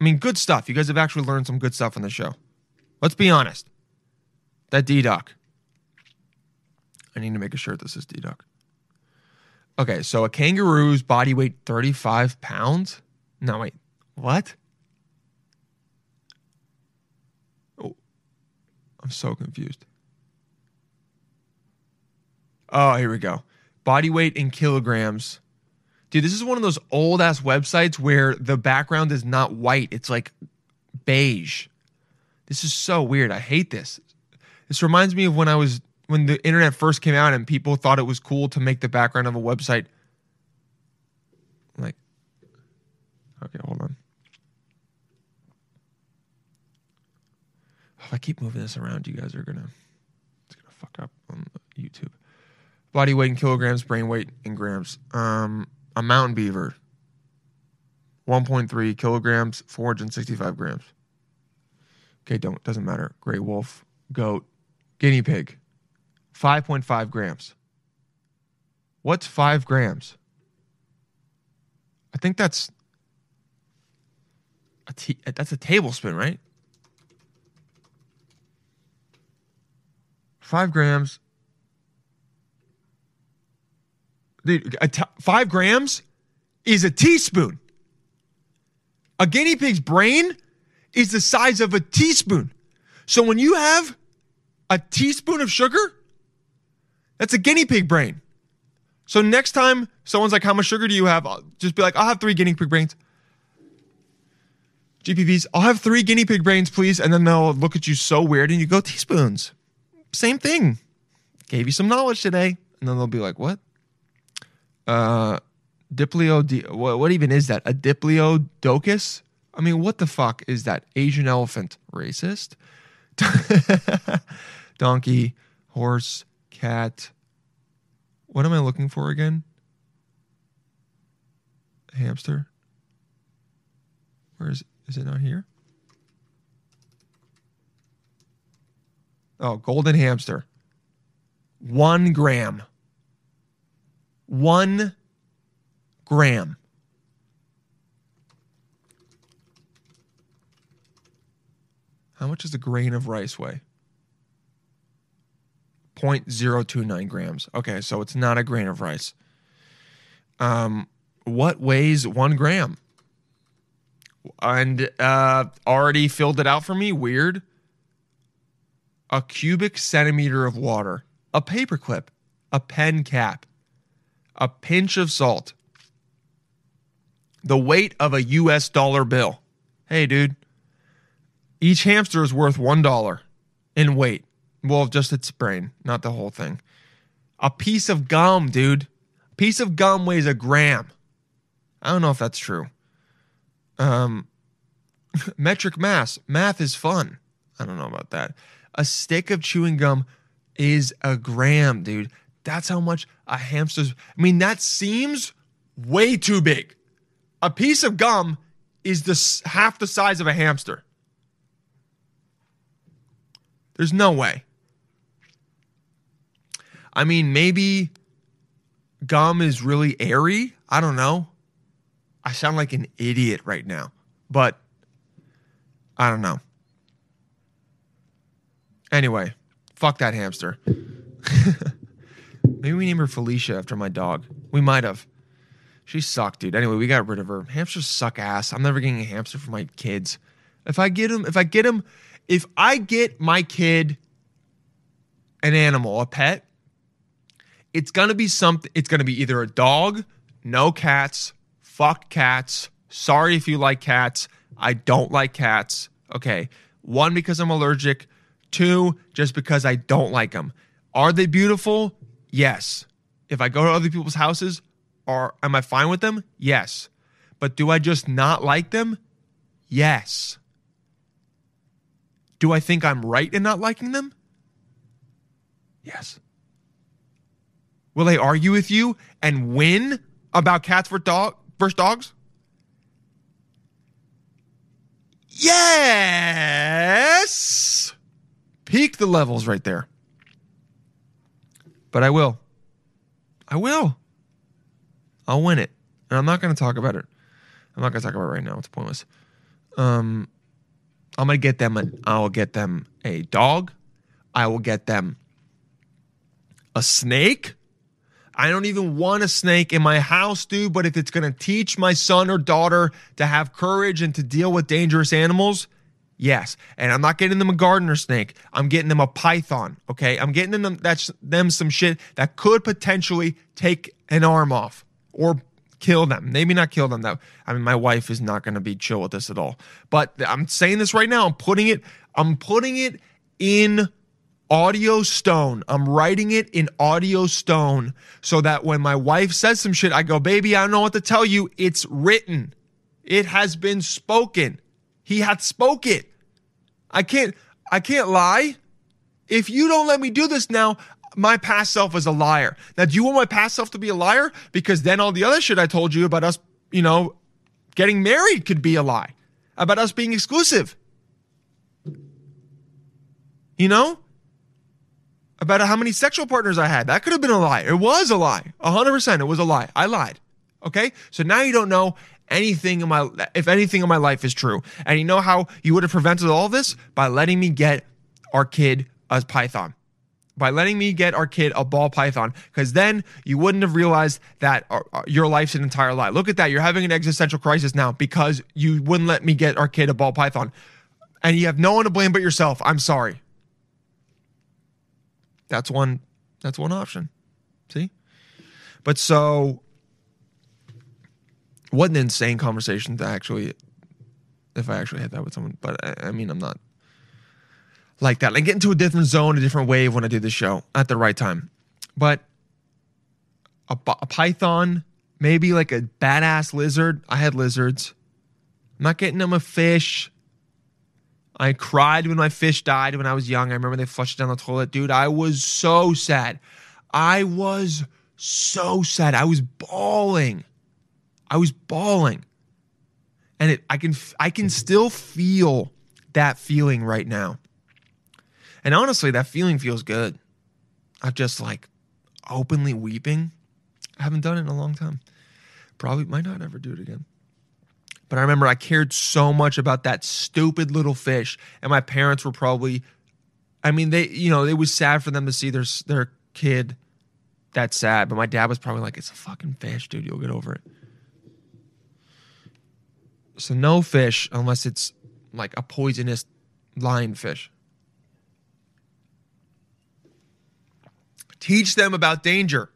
I mean, good stuff. You guys have actually learned some good stuff on the show. Let's be honest. That D Doc. I need to make a shirt says D Doc. Okay, so a kangaroo's body weight 35 pounds? No, wait. What? Oh, I'm so confused. Oh, here we go. Body weight in kilograms. Dude, this is one of those old ass websites where the background is not white, it's like beige. This is so weird. I hate this. This reminds me of when I was when the internet first came out and people thought it was cool to make the background of a website like Okay, hold on. If I keep moving this around, you guys are gonna it's gonna fuck up on YouTube. Body weight in kilograms, brain weight in grams. Um, a mountain beaver, 1.3 kilograms, 465 grams. Okay, don't doesn't matter. Gray wolf, goat, guinea pig, 5.5 grams. What's five grams? I think that's a t- that's a tablespoon, right? Five grams. Dude, t- five grams is a teaspoon. A guinea pig's brain is the size of a teaspoon. So when you have a teaspoon of sugar, that's a guinea pig brain. So next time someone's like, "How much sugar do you have?" I'll just be like, "I'll have three guinea pig brains." GPPs, I'll have three guinea pig brains, please. And then they'll look at you so weird and you go, teaspoons. Same thing. Gave you some knowledge today. And then they'll be like, what? Uh, Diplio, what, what even is that? A Diplodocus? I mean, what the fuck is that? Asian elephant. Racist? Donkey, horse, cat. What am I looking for again? Hamster? Where is is it not here? Oh, golden hamster. One gram. One gram. How much does a grain of rice weigh? 0.029 grams. Okay, so it's not a grain of rice. Um, what weighs one gram? And uh, already filled it out for me. Weird. A cubic centimeter of water, a paperclip, a pen cap, a pinch of salt, the weight of a US dollar bill. Hey, dude. Each hamster is worth $1 in weight. Well, just its brain, not the whole thing. A piece of gum, dude. A piece of gum weighs a gram. I don't know if that's true. Um, metric mass. Math is fun. I don't know about that. A stick of chewing gum is a gram, dude. That's how much a hamster's. I mean, that seems way too big. A piece of gum is the half the size of a hamster. There's no way. I mean, maybe gum is really airy. I don't know. I sound like an idiot right now, but I don't know. Anyway, fuck that hamster. Maybe we name her Felicia after my dog. We might have. She sucked, dude. Anyway, we got rid of her. Hamsters suck ass. I'm never getting a hamster for my kids. If I get him, if I get him, if I get my kid an animal, a pet, it's gonna be something. It's gonna be either a dog, no cats, fuck cats. Sorry if you like cats. I don't like cats. Okay, one because I'm allergic. Two, just because I don't like them. Are they beautiful? Yes. If I go to other people's houses, are am I fine with them? Yes. But do I just not like them? Yes. Do I think I'm right in not liking them? Yes. Will they argue with you and win about cats versus dogs? Yes. Peak the levels right there. But I will. I will. I'll win it. And I'm not going to talk about it. I'm not going to talk about it right now. It's pointless. Um, I'm going to get them. I will get them a dog. I will get them a snake. I don't even want a snake in my house, dude. But if it's going to teach my son or daughter to have courage and to deal with dangerous animals, yes. And I'm not getting them a gardener snake. I'm getting them a python. Okay, I'm getting them that's them some shit that could potentially take an arm off or kill them. Maybe not kill them. Though I mean, my wife is not going to be chill with this at all. But I'm saying this right now. I'm putting it. I'm putting it in audio stone. I'm writing it in audio stone so that when my wife says some shit, I go, baby, I don't know what to tell you. It's written. It has been spoken. He hath spoke it. I can't, I can't lie. If you don't let me do this now, my past self is a liar. Now, do you want my past self to be a liar? Because then all the other shit I told you about us, you know, getting married could be a lie. About us being exclusive. You know? about how many sexual partners I had. That could have been a lie. It was a lie. 100% it was a lie. I lied. Okay? So now you don't know anything in my if anything in my life is true. And you know how you would have prevented all this by letting me get our kid a python. By letting me get our kid a ball python, because then you wouldn't have realized that our, our- your life's an entire lie. Look at that. You're having an existential crisis now because you wouldn't let me get our kid a ball python. And you have no one to blame but yourself. I'm sorry. That's one that's one option. See? But so what an insane conversation to actually if I actually had that with someone. But I, I mean I'm not like that. I get into a different zone, a different wave when I do the show at the right time. But a, a python, maybe like a badass lizard. I had lizards. I'm not getting them a fish. I cried when my fish died when I was young. I remember they flushed it down the toilet. Dude, I was so sad. I was so sad. I was bawling. I was bawling. And it I can I can still feel that feeling right now. And honestly, that feeling feels good. Of just like openly weeping. I haven't done it in a long time. Probably might not ever do it again. But I remember I cared so much about that stupid little fish, and my parents were probably, I mean, they, you know, it was sad for them to see their their kid that sad. But my dad was probably like, "It's a fucking fish, dude. You'll get over it." So no fish unless it's like a poisonous lionfish. Teach them about danger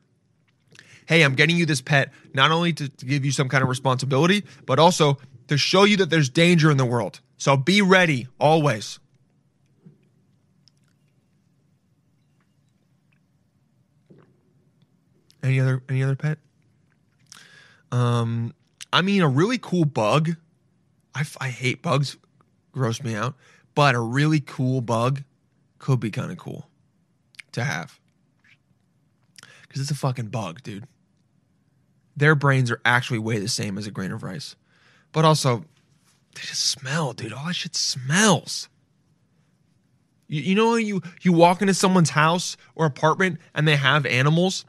hey, I'm getting you this pet not only to, to give you some kind of responsibility, but also to show you that there's danger in the world. So be ready always. Any other any other pet? Um, I mean, a really cool bug. I, I hate bugs, gross me out. But a really cool bug could be kind of cool to have because it's a fucking bug, dude. Their brains are actually way the same as a grain of rice, but also they just smell, dude. All that shit smells. You, you know, you you walk into someone's house or apartment and they have animals.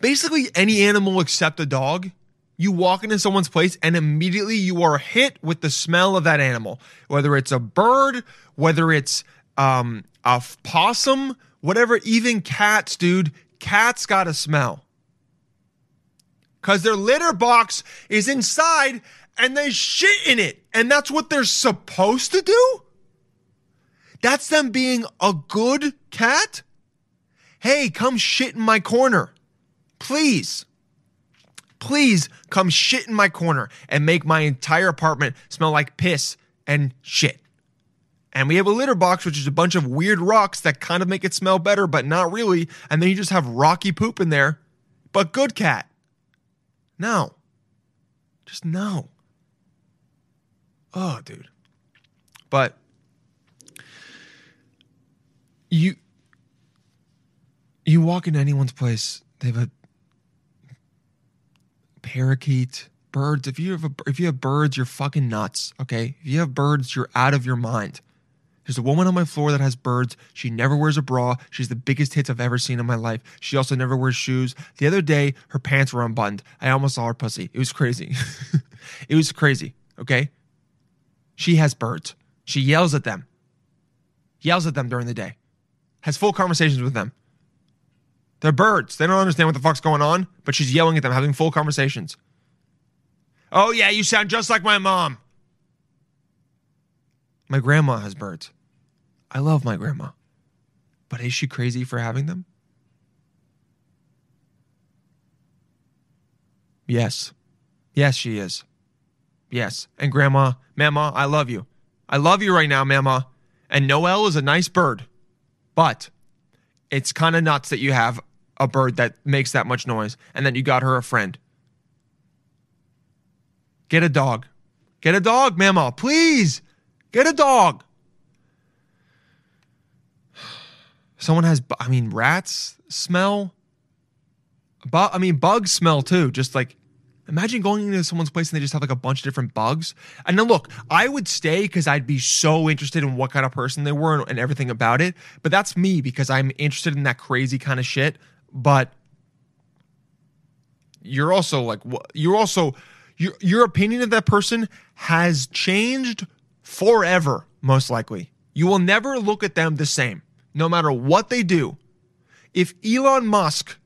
Basically, any animal except a dog. You walk into someone's place and immediately you are hit with the smell of that animal, whether it's a bird, whether it's um, a possum, whatever. Even cats, dude. Cats got a smell because their litter box is inside and they shit in it. And that's what they're supposed to do? That's them being a good cat? hey, come shit in my corner. Please. Please come shit in my corner and make my entire apartment smell like piss and shit. And we have a litter box, which is a bunch of weird rocks that kind of make it smell better, but not really. And then you just have rocky poop in there. But good cat. No. Just no. Oh, dude. But you you walk into anyone's place, they have a parakeet, birds. If you have a, if you have birds, you're fucking nuts. Okay, if you have birds, you're out of your mind. There's a woman on my floor that has birds. She never wears a bra. She's the biggest hits I've ever seen in my life. She also never wears shoes. The other day, her pants were unbuttoned. I almost saw her pussy. It was crazy. it was crazy. Okay. She has birds. She yells at them. Yells at them during the day. Has full conversations with them. They're birds. They don't understand what the fuck's going on, but she's yelling at them, having full conversations. Oh, yeah, you sound just like my mom. My grandma has birds. I love my grandma. But is she crazy for having them? Yes. Yes, she is. Yes. And grandma, mama, I love you. I love you right now, mama. And Noel is a nice bird. But it's kind of nuts that you have a bird that makes that much noise and then you got her a friend. Get a dog. Get a dog, mama. Please. Get a dog. Someone has, I mean, rats smell. Bu- I mean, bugs smell too. Just like, imagine going into someone's place and they just have like a bunch of different bugs. And then look, I would stay because I'd be so interested in what kind of person they were and, and everything about it. But that's me because I'm interested in that crazy kind of shit. But you're also like, you're also, your, your opinion of that person has changed forever, most likely. You will never look at them the same, no matter what they do. If Elon Musk,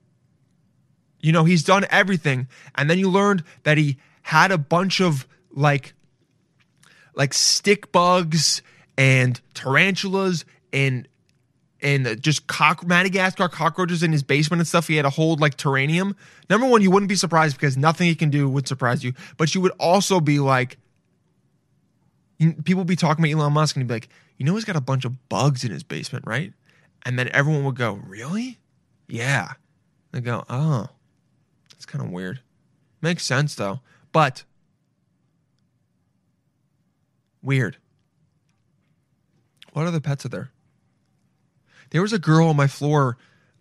you know, he's done everything, and then you learned that he had a bunch of like, like stick bugs and tarantulas and and just cock Madagascar cockroaches in his basement and stuff. He had a hold like terranium. Number one, you wouldn't be surprised because nothing he can do would surprise you. But you would also be like, people be talking about Elon Musk and he'd be like, you know, he's got a bunch of bugs in his basement, right? And then everyone would go, really? Yeah. They go, oh, that's kind of weird. Makes sense though. But weird. What other pets are there? There was a girl on my floor.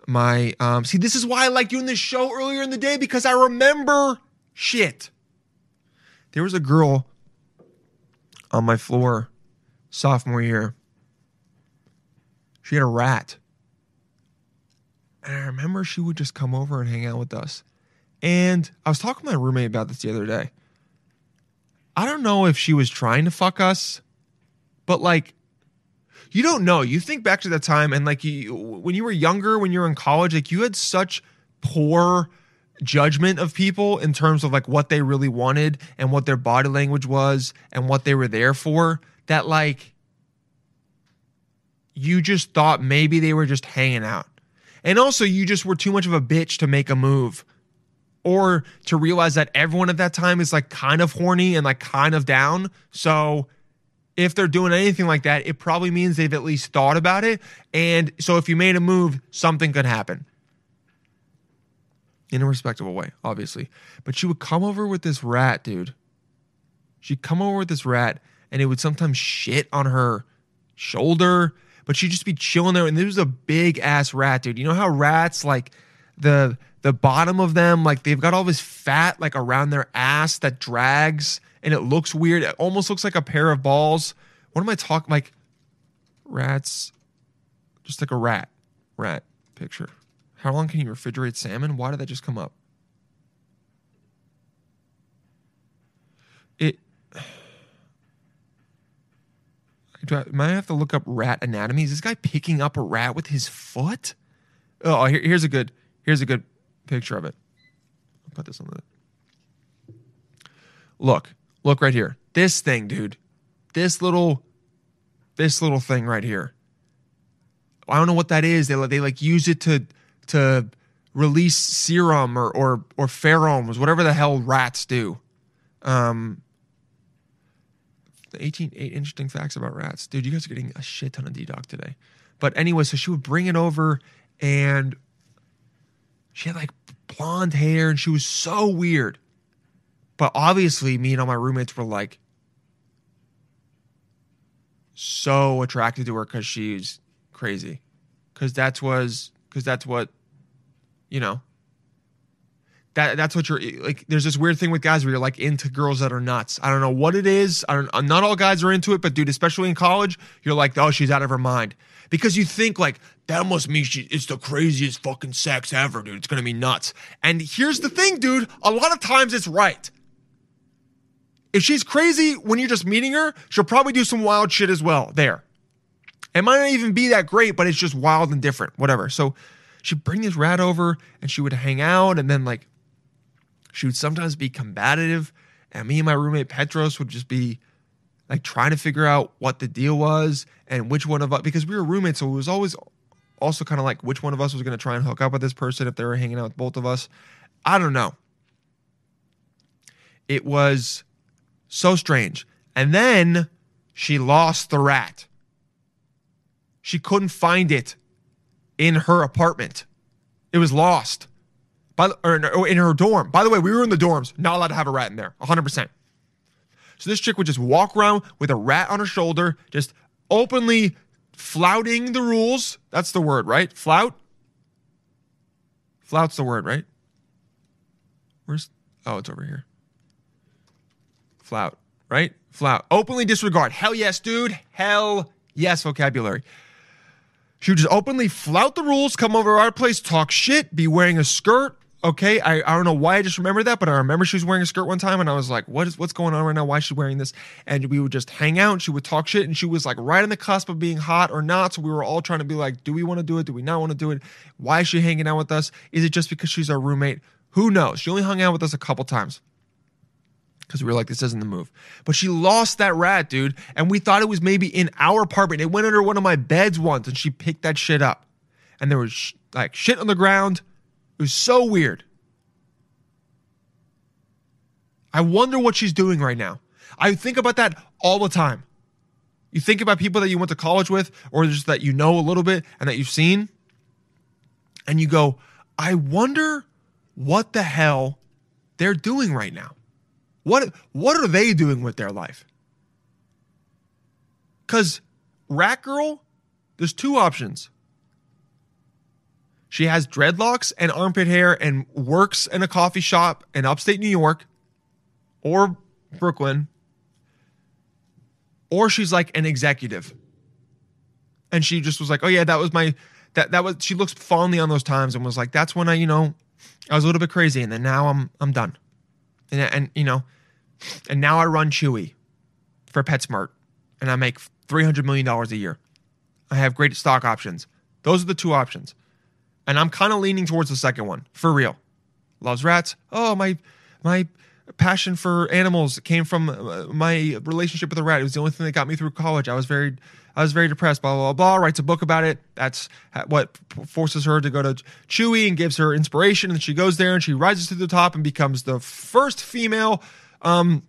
My um, see, this is why I like doing this show earlier in the day because I remember shit. There was a girl on my floor sophomore year. She had a rat. And I remember she would just come over and hang out with us. And I was talking to my roommate about this the other day. I don't know if she was trying to fuck us, but like you don't know. You think back to that time and like you when you were younger, when you were in college, like you had such poor judgment of people in terms of like what they really wanted and what their body language was and what they were there for that like you just thought maybe they were just hanging out. And also you just were too much of a bitch to make a move or to realize that everyone at that time is like kind of horny and like kind of down. So if they're doing anything like that, it probably means they've at least thought about it. And so if you made a move, something could happen in a respectable way, obviously. But she would come over with this rat, dude. She'd come over with this rat, and it would sometimes shit on her shoulder, but she'd just be chilling there. And this was a big ass rat, dude. You know how rats like the the bottom of them, like they've got all this fat like around their ass that drags and it looks weird. It almost looks like a pair of balls. What am I talking like rats? Just like a rat. Rat picture. How long can you refrigerate salmon? Why did that just come up? It. Do I, might have to look up rat anatomy. Is this guy picking up a rat with his foot? Oh, here, here's a good. Here's a good picture of it. I'll put this on the. Look, look right here. This thing, dude. This little, this little thing right here. I don't know what that is. They like- they like use it to to release serum or or or pheromones, whatever the hell rats do. Um, 18 eight interesting facts about rats. Dude, you guys are getting a shit ton of D-Doc today. But anyway, so she would bring it over and she had like blonde hair and she was so weird. But obviously, me and all my roommates were like so attracted to her because she's crazy. Because that's was because that's what you know. That that's what you're like. There's this weird thing with guys where you're like into girls that are nuts. I don't know what it is. I don't. Uh, not all guys are into it, but dude, especially in college, you're like, oh, she's out of her mind because you think like that must mean she it's the craziest fucking sex ever, dude. It's gonna be nuts. And here's the thing, dude. A lot of times it's right. If she's crazy when you're just meeting her, she'll probably do some wild shit as well. There. It might not even be that great, but it's just wild and different. Whatever. So she'd bring this rat over and she would hang out and then like she would sometimes be combative. And me and my roommate Petros would just be like trying to figure out what the deal was and which one of us because we were roommates, so it was always also kind of like which one of us was going to try and hook up with this person if they were hanging out with both of us. I don't know. It was so strange. And then she lost the rat. She couldn't find it in her apartment. It was lost. By or in- her dorm. By the way, we were in the dorms, not allowed to have a rat in there, 100%. So this chick would just walk around with a rat on her shoulder, just openly flouting the rules. That's the word, right? Flout? Flout's the word, right? Where's Oh, it's over here. Flout, right? Flout. Openly disregard. Hell yes, dude. Hell yes, vocabulary. She would just openly flout the rules, come over our place, talk shit, be wearing a skirt. Okay, I, I don't know why I just remember that, but I remember she was wearing a skirt one time, and I was like, "What is what's going on right now? Why is she wearing this?" And we would just hang out, and she would talk shit, and she was like right on the cusp of being hot or not. So we were all trying to be like, "Do we want to do it? Do we not want to do it? Why is she hanging out with us? Is it just because she's our roommate? Who knows?" She only hung out with us a couple times because we were like, this isn't the move. But she lost that rat, dude. And we thought it was maybe in our apartment. It went under one of my beds once and she picked that shit up. And there was sh- like shit on the ground. It was so weird. I wonder what she's doing right now. I think about that all the time. You think about people that you went to college with or just that you know a little bit and that you've seen. And you go, I wonder what the hell they're doing right now. What what are they doing with their life? Cuz Rat Girl, there's two options. She has dreadlocks and armpit hair and works in a coffee shop in upstate New York or Brooklyn. Or she's like an executive. And she just was like, "Oh yeah, that was my that that was she looks fondly on those times and was like, that's when I, you know, I was a little bit crazy and then now I'm I'm done." And and you know, and now I run Chewy for PetSmart, and I make three hundred million dollars a year. I have great stock options. Those are the two options, and I'm kind of leaning towards the second one for real. Loves rats. Oh my, my passion for animals came from uh, my relationship with a rat. It was the only thing that got me through college. I was very, I was very depressed. Blah blah blah. Writes a book about it. That's what forces her to go to Chewy and gives her inspiration. And she goes there and she rises to the top and becomes the first female um,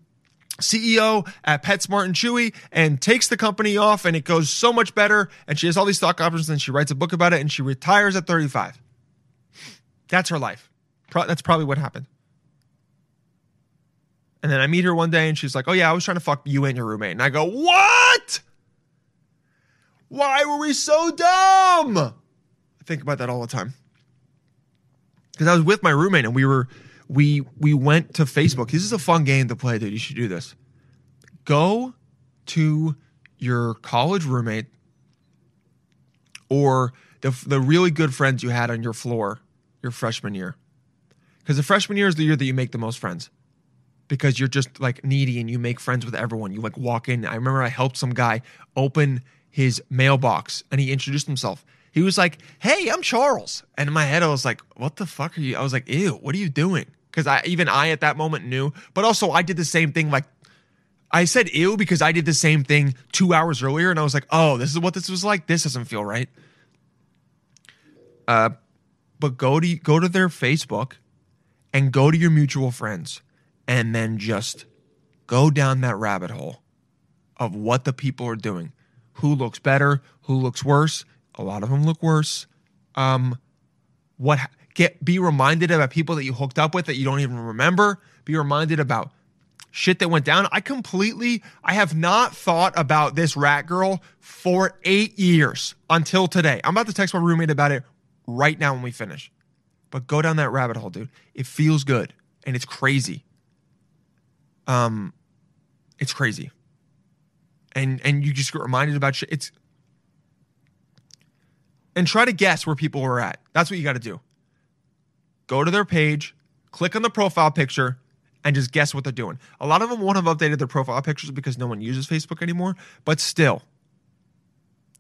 CEO at PetSmart and Chewy and takes the company off and it goes so much better. And she has all these stock options and she writes a book about it and she retires at 35. That's her life. Pro- that's probably what happened. And then I meet her one day and she's like, Oh, yeah, I was trying to fuck you and your roommate. And I go, What? Why were we so dumb? I think about that all the time. Because I was with my roommate and we were we we went to Facebook. This is a fun game to play, dude. You should do this. Go to your college roommate or the the really good friends you had on your floor your freshman year. Because the freshman year is the year that you make the most friends. Because you're just like needy and you make friends with everyone. You like walk in. I remember I helped some guy open his mailbox and he introduced himself. He was like, "Hey, I'm Charles," and in my head I was like, "What the fuck are you?" I was like, "Ew, what are you doing?" Because I even I at that moment knew, but also I did the same thing. Like, I said "ew" because I did the same thing two hours earlier, and I was like, "Oh, this is what this was like. This doesn't feel right." Uh, but go to go to their Facebook and go to your mutual friends and then just go down that rabbit hole of what the people are doing. Who looks better, who looks worse? A lot of them look worse. Um what get be reminded about people that you hooked up with that you don't even remember. Be reminded about shit that went down. I completely I have not thought about this rat girl for 8 years until today. I'm about to text my roommate about it right now when we finish. But go down that rabbit hole, dude. It feels good and it's crazy. Um it's crazy. And and you just get reminded about shit. It's and try to guess where people were at. That's what you got to do. Go to their page, click on the profile picture, and just guess what they're doing. A lot of them won't have updated their profile pictures because no one uses Facebook anymore, but still,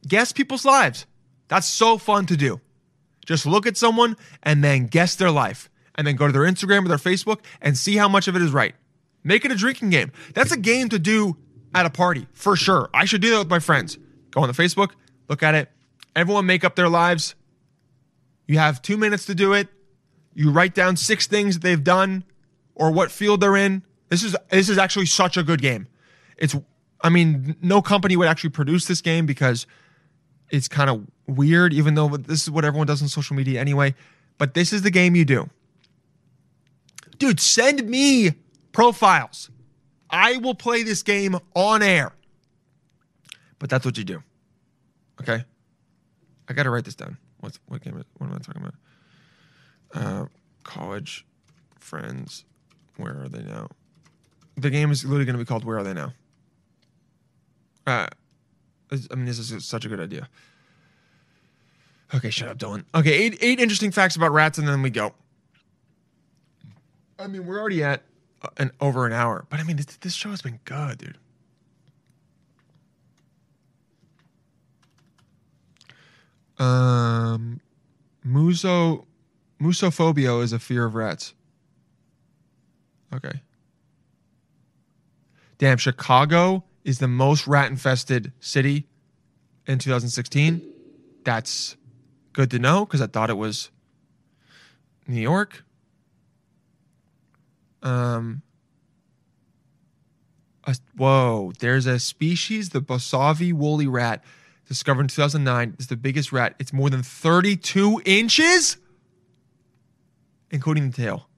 guess people's lives. That's so fun to do. Just look at someone and then guess their life, and then go to their Instagram or their Facebook and see how much of it is right. Make it a drinking game. That's a game to do at a party for sure. I should do that with my friends. Go on the Facebook, look at it. Everyone make up their lives. You have two minutes to do it. You write down six things that they've done or what field they're in. This is this is actually such a good game. It's I mean, no company would actually produce this game because it's kind of weird, even though this is what everyone does on social media anyway. But this is the game you do. Dude, send me profiles. I will play this game on air. But that's what you do. Okay? I got to write this down. What's what game? What am I talking about? Uh, college friends. Where are they now? The game is literally going to be called "Where Are They Now." Uh, I mean, this is such a good idea. Okay, shut up, Dylan. Okay, eight eight interesting facts about rats, and then we go. I mean, we're already at uh, an over an hour, but I mean, this, this show has been good, dude. Um, muso, musophobia is a fear of rats. Okay. Damn, Chicago is the most rat infested city in 2016. That's good to know because I thought it was New York. Um, a, whoa, there's a species, the Bosavi woolly rat, discovered in 2009. It's the biggest rat. It's more than 32 inches, including the tail.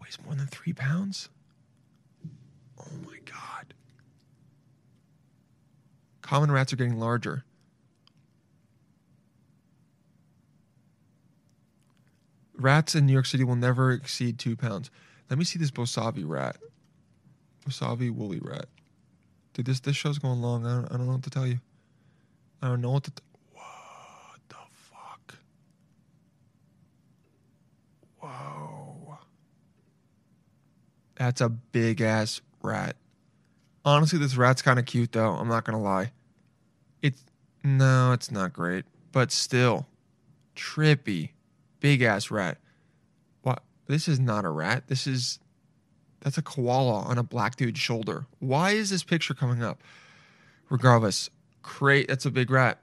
Weighs more than three pounds. Oh my god. Common rats are getting larger. Rats in New York City will never exceed two pounds. Let me see this Bosavi rat. Bosavi woolly rat. Dude, this this show's going long. I don't, I don't know what to tell you. I don't know what to. T- what the fuck? Whoa. That's a big ass rat. Honestly, this rat's kind of cute though. I'm not gonna lie. It's no, it's not great, but still, trippy, big ass rat. What? This is not a rat. This is that's a koala on a black dude's shoulder. Why is this picture coming up? Regardless, great. That's a big rat.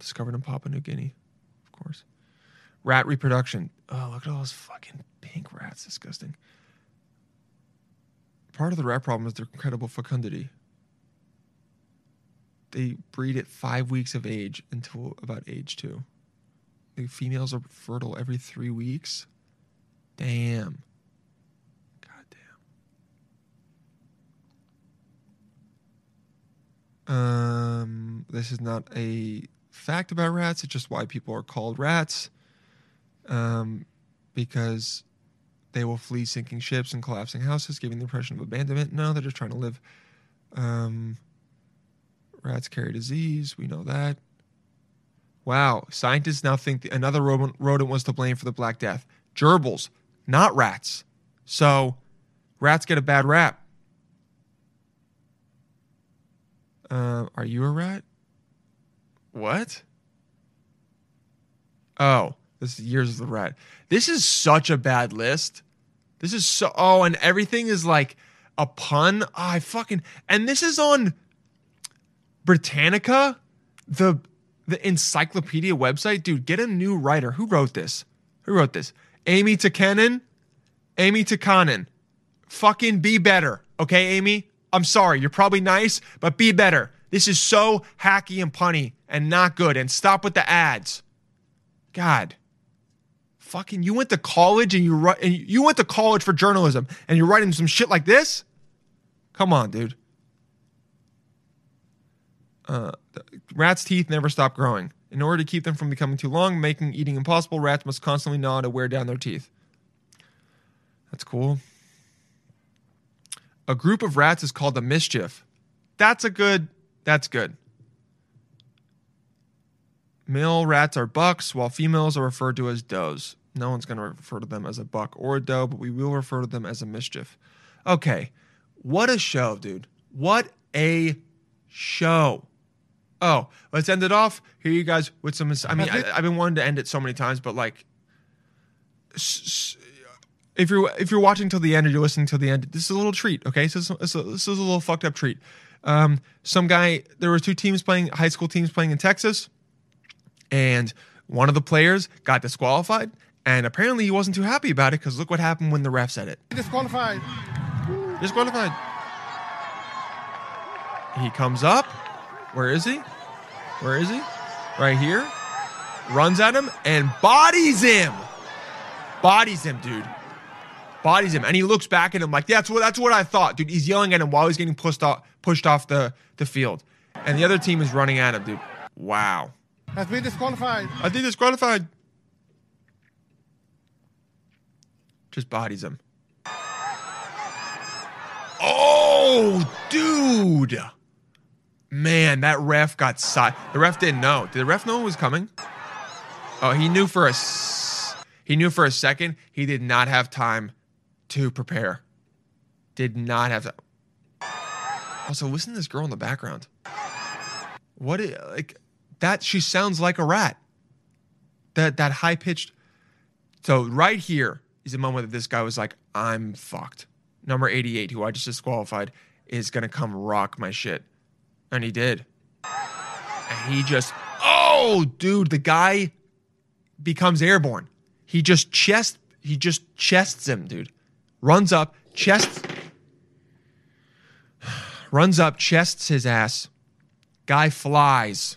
Discovered in Papua New Guinea, of course. Rat reproduction. Oh, look at all those fucking pink rats. Disgusting. Part of the rat problem is their incredible fecundity. They breed at five weeks of age until about age two. The females are fertile every three weeks. Damn. God damn. Um, this is not a fact about rats. It's just why people are called rats. Um, because they will flee sinking ships and collapsing houses, giving the impression of abandonment. No, they're just trying to live. Um, rats carry disease. We know that. Wow. Scientists now think another rodent, was to blame for the Black Death. Gerbils, not rats. So rats get a bad rap. Uh, are you a rat? What? Oh, this is years of the rat. This is such a bad list. This is so. Oh, and everything is like a pun. Oh, I fucking. And this is on Britannica, the the encyclopedia website, dude, get a new writer. Who wrote this? Who wrote this? Amy Tikkanen? Amy Tikkanen. Fucking be better. Okay, Amy? I'm sorry. You're probably nice, but be better. This is so hacky and punny and not good. And stop with the ads. God. Fucking you went to college and you and you went to college for journalism and you're writing some shit like this? Come on, dude. Uh, rats' teeth never stop growing. In order to keep them from becoming too long, making eating impossible, rats must constantly gnaw to wear down their teeth. That's cool. A group of rats is called a mischief. That's a good. That's good. Male rats are bucks, while females are referred to as does. No one's going to refer to them as a buck or a doe, but we will refer to them as a mischief. Okay. What a show, dude. What a show. Oh, let's end it off. Here, you guys, with some. I mean, I, I've been wanting to end it so many times, but like, if you're if you're watching till the end or you're listening till the end, this is a little treat. Okay, so this, is- this is a little fucked up treat. Um, some guy, there were two teams playing, high school teams playing in Texas, and one of the players got disqualified, and apparently he wasn't too happy about it because look what happened when the ref said it. Disqualified. Disqualified. He comes up. Where is he? Where is he? Right here. Runs at him and bodies him. Bodies him, dude. Bodies him. And he looks back at him like, that's what that's what I thought. Dude, he's yelling at him while he's getting pushed off pushed off the, the field. And the other team is running at him, dude. Wow. Has been disqualified. I think disqualified. Just bodies him. Oh, dude. Man, that ref got side. The ref didn't know. Did the ref know it was coming? Oh, he knew for a s- he knew for a second. He did not have time to prepare. Did not have to. Also, listen to this girl in the background. What i- like that? She sounds like a rat. That that high pitched. So right here is a moment that this guy was like, "I'm fucked." Number eighty-eight, who I just disqualified, is gonna come rock my shit, and he did. And he just, oh, dude, the guy becomes airborne. He just chest, he just chests him, dude. Runs up, chests, runs up, chests his ass. Guy flies,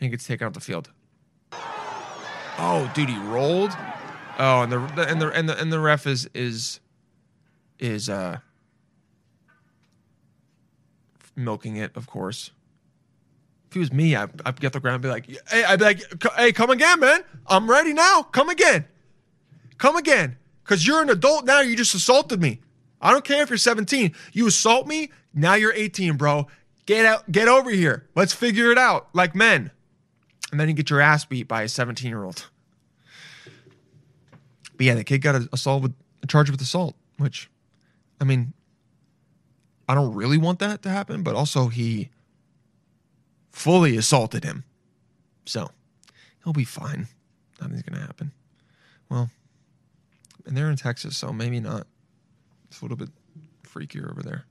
and gets taken off the field. Oh, dude, he rolled. Oh, and the and the and the and the ref is is is uh milking it, of course. If it was me, I'd, I'd get the ground and be like, hey, I'd be like, hey, come again, man. I'm ready now. Come again. Come again. Because you're an adult now. You just assaulted me. I don't care if you're 17. You assault me. Now you're 18, bro. Get out. Get over here. Let's figure it out like men. And then you get your ass beat by a 17 year old. But yeah, the kid got assault with charged with assault, which, I mean, I don't really want that to happen, but also he fully assaulted him. So he'll be fine. Nothing's going to happen. Well, and they're in Texas, so maybe not. It's a little bit freakier over there.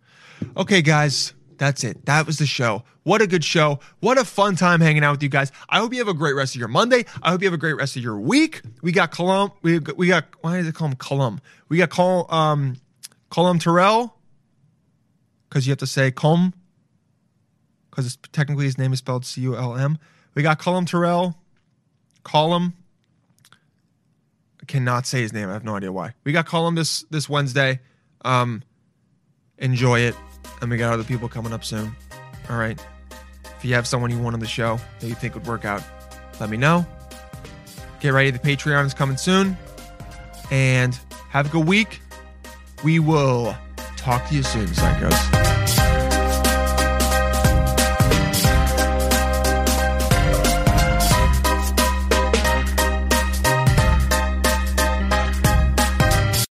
Okay, guys, that's it. That was the show. What a good show. What a fun time hanging out with you guys. I hope you have a great rest of your Monday. I hope you have a great rest of your week. We got Colum. We got, we got why does it call him Colum? We got Col um Colum Terrell because you have to say Colm because technically his name is spelled C U L M. We got Colum Terrell. Colum. I cannot say his name. I have no idea why. We got Colum this this Wednesday. Um, enjoy it, and we got other people coming up soon. All right. If you have someone you want on the show that you think would work out, let me know. Get ready. The Patreon is coming soon, and have a good week. We will talk to you soon, psychos.